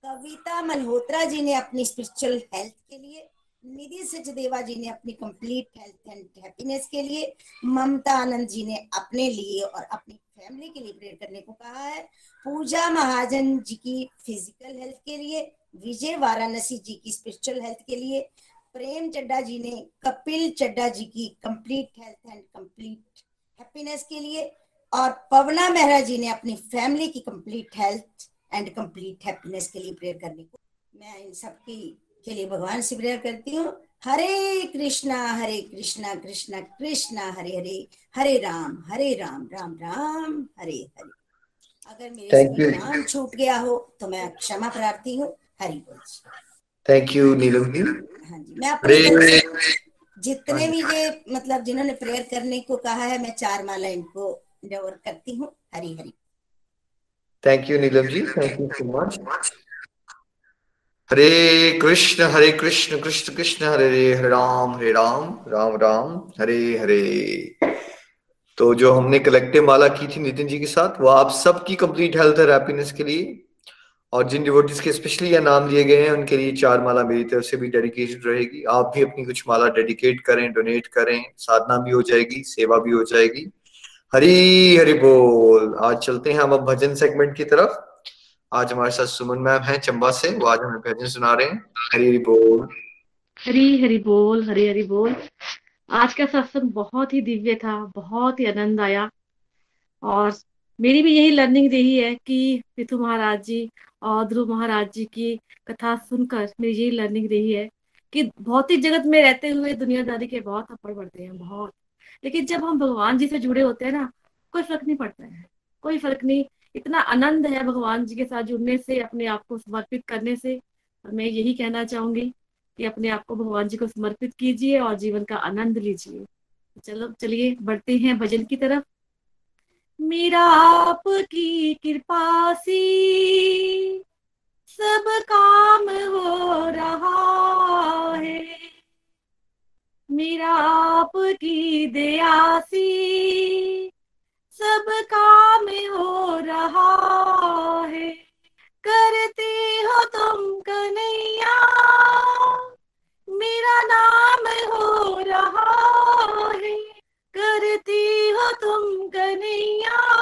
कविता मल्होत्रा जी ने अपनी स्पिरिचुअल हेल्थ के लिए, निधि सचदेवा जी ने अपनी कंप्लीट हेल्थ एंड हैप्पीनेस के लिए, ममता आनंद जी ने अपने लिए और अपनी फैमिली के लिए प्रेयर करने को कहा है। पूजा महाजन जी की फ़िज़िकल हेल्थ के लिए विजय वाराणसी जी की स्पिरिचुअल हेल्थ के लिए प्रेम चड्डा जी ने कपिल चड्डा जी की complete health and complete happiness के लिए और पवना मेहरा जी ने अपनी फैमिली की complete health and complete happiness के लिए प्रेयर करने को। मैं इन सबकी के लिए भगवान से प्रेयर करती हूँ। हरे कृष्णा हरे कृष्णा कृष्णा कृष्णा हरे हरे हरे राम हरे राम राम राम हरे हरे। अगर मेरे नाम छूट गया हो तो मैं क्षमा प्रार्थी हूँ। हरि बोल
थैंक यू नीलम जी
हाँ जी मैं से जितने भी ये मतलब जिन्होंने प्रेयर करने को कहा है मैं चार माला इनको डेवर करती हूँ Hari Hari.
Thank you Neelam ji thank you so much Hare Krishna Hare Krishna Krishna Krishna Hare Hare Hare Ram Hare Ram Ram Ram Hare Hare तो जो हमने कलेक्टिव माला की थी नितिन जी के साथ वो आप सबकी कंप्लीट हेल्थ और हैप्पीनेस के लिए और जिन डिवोटीज के स्पेशली ये नाम लिए गए हैं, उनके लिए चार माला मेरी तरफ़ से भी डेडिकेटेड रहेगी। आप भी अपनी कुछ माला डेडिकेट करें डोनेट करें, साधना भी हो जाएगी, सेवा भी हो जाएगी। हरी, हरि बोल। आज चलते हैं हम अब भजन सेगमेंट की तरफ़। आज हमारे साथ सुमन मैम हैं, चंबा से। वो आज हमें भजन सुना रहे हैं। हरी, हरि बोल।
हरी हरी बोल, हरी हरी बोल। आज का सत्संग बहुत ही दिव्य था, बहुत ही आनंद आया। और मेरी भी यही लर्निंग रही है कि पिथु महाराज जी और ध्रुव महाराज जी की कथा सुनकर मेरी यही लर्निंग रही है कि भौतिक जगत में रहते हुए दुनियादारी के बहुत थप्पड़ पड़ते हैं, बहुत। लेकिन जब हम भगवान जी से जुड़े होते हैं ना, कोई फ़र्क नहीं पड़ता है। कोई फ़र्क नहीं। इतना आनंद है भगवान जी के साथ जुड़ने से, अपने आप को समर्पित करने से। मैं यही कहना चाहूँगी कि अपने आप को भगवान जी को समर्पित कीजिए और जीवन का आनंद लीजिए। चलो, चलिए, बढ़ते हैं भजन की तरफ़। मेरा आपकी कृपा से सब काम हो रहा है। मेरा आपकी दया से सब काम हो रहा है। करते हो तुम कन्हैया, मेरा नाम हो रहा है। करते हो तुम कन्हैया।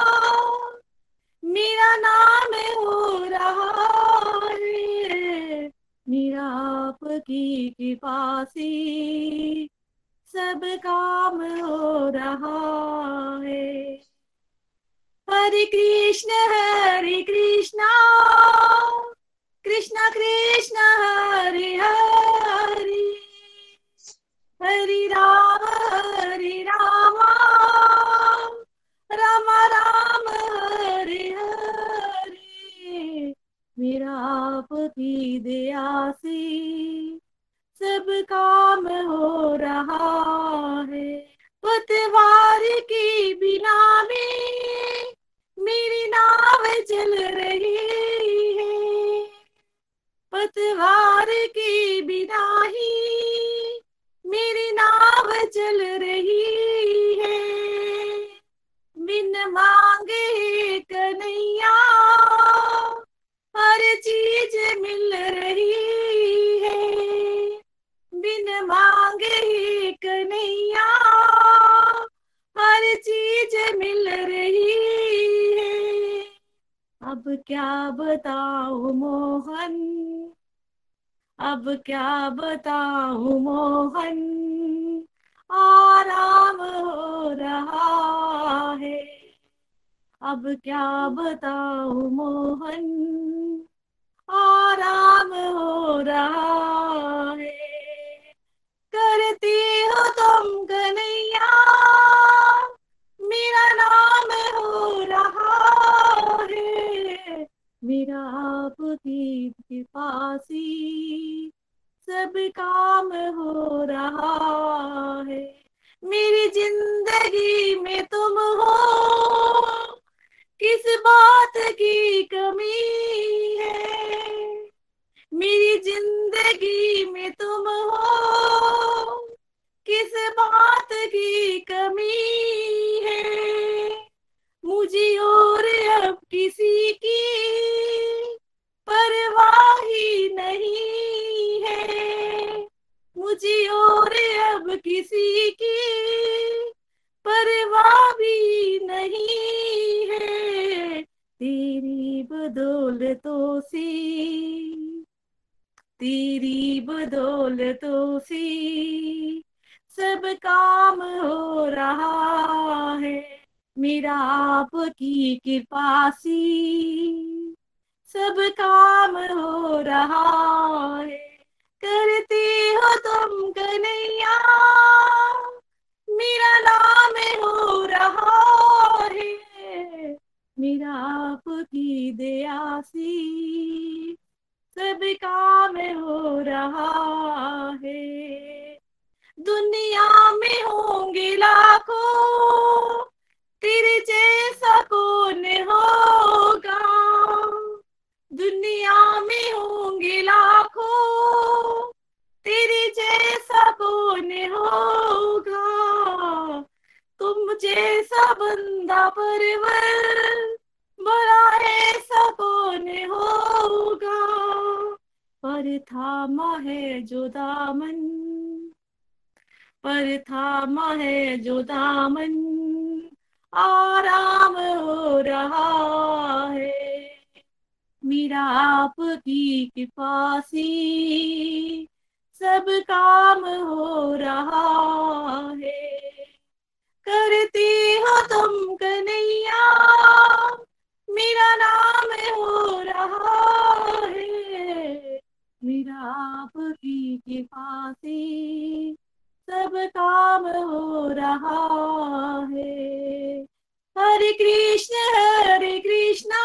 मेरा नाम हो रहा है। मेरा आपकी कृपा से सब काम हो रहा है। हरे कृष्ण, हरे कृष्णा। कृष्ण कृष्ण, हरे हरे। हरे राम हरे राम। राम राम, हरे हरे। मेरा आपकी दया से सब काम हो रहा है। पतवार के बिना में मेरी नाव चल रही है। पतवार के बिना ही मेरी नाव चल रही क्या बताऊँ मोहन? आराम हो रहा है। अब क्या बताऊँ मोहन? आराम हो रहा है। करती हो तुम कन्हैया मेरा नाम हो रहा है। मेरा आपकी कृपा से सब काम हो रहा है। मेरी ज़िंदगी में तुम हो। किस बात की कमी है? मेरी ज़िंदगी में तुम हो। किस बात की कमी है? मुझे और अब किसी की परवाह ही नहीं। मुझे और अब किसी की परवाह भी नहीं है। तेरी बदौलतों से, तेरी बदौलतों से सब काम हो रहा है। मेरा आपकी कृपा से सब काम हो रहा है। करते हो तुम कन्हैया। मेरा नाम हो रहा है। मेरा आपकी दया से। सब काम हो रहा है। दुनिया में होंगे लाखों। तेरे जैसा कौन होगा? दुनिया में होंगे लाखों। तेरे जैसा कौन होगा? तुम जैसा बंदा परवर, बड़ा ऐसा कौन होगा? पर थामा है जो दामन, पर थामा है जो दामन। आराम हो रहा है। मेरा आपकी कृपा से सब काम हो रहा है। करते हो तुम कन्हैया, मेरा नाम हो रहा है। मेरा आपकी कृपा से सब काम हो रहा है। हरे कृष्ण, हरे कृष्णा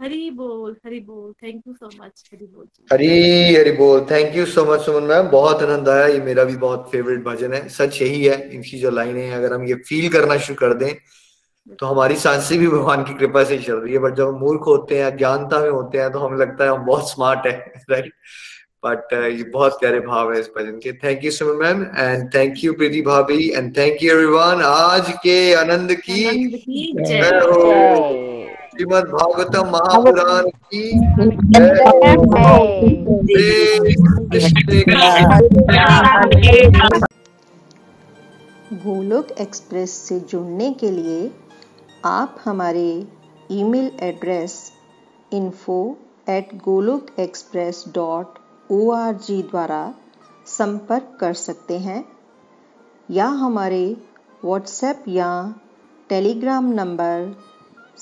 बोल हरि बोल। Thank you so much Hari बोल
हरी हरी बोल। Thank you so much Suman ma'am. बहुत आनंद आया। ये मेरा भी बहुत फेवरेट भजन है। सच यही है। इनकी जो लाइनें हैं अगर हम ये फील करना शुरू कर दें तो हमारी साँसें भी भगवान की कृपा से चल रही है। बट जब हम मूर्ख होते हैं अज्ञानता में होते हैं तो हमें लगता है हम बहुत स्मार्ट है राइट बट uh, ये बहुत प्यारे भाव है इस भजन के। Thank you Suman ma'am. And thank you Preeti भाभी। एंड थैंक यू एवरीवन आज के आनंद की
जय
हो। श्रीमद भागवतम महापुराण की
गोलोक एक्सप्रेस से जुड़ने के लिए आप हमारे email address info at Golok express dot o द्वारा संपर्क कर सकते हैं या हमारे व्हाट्सएप या Telegram number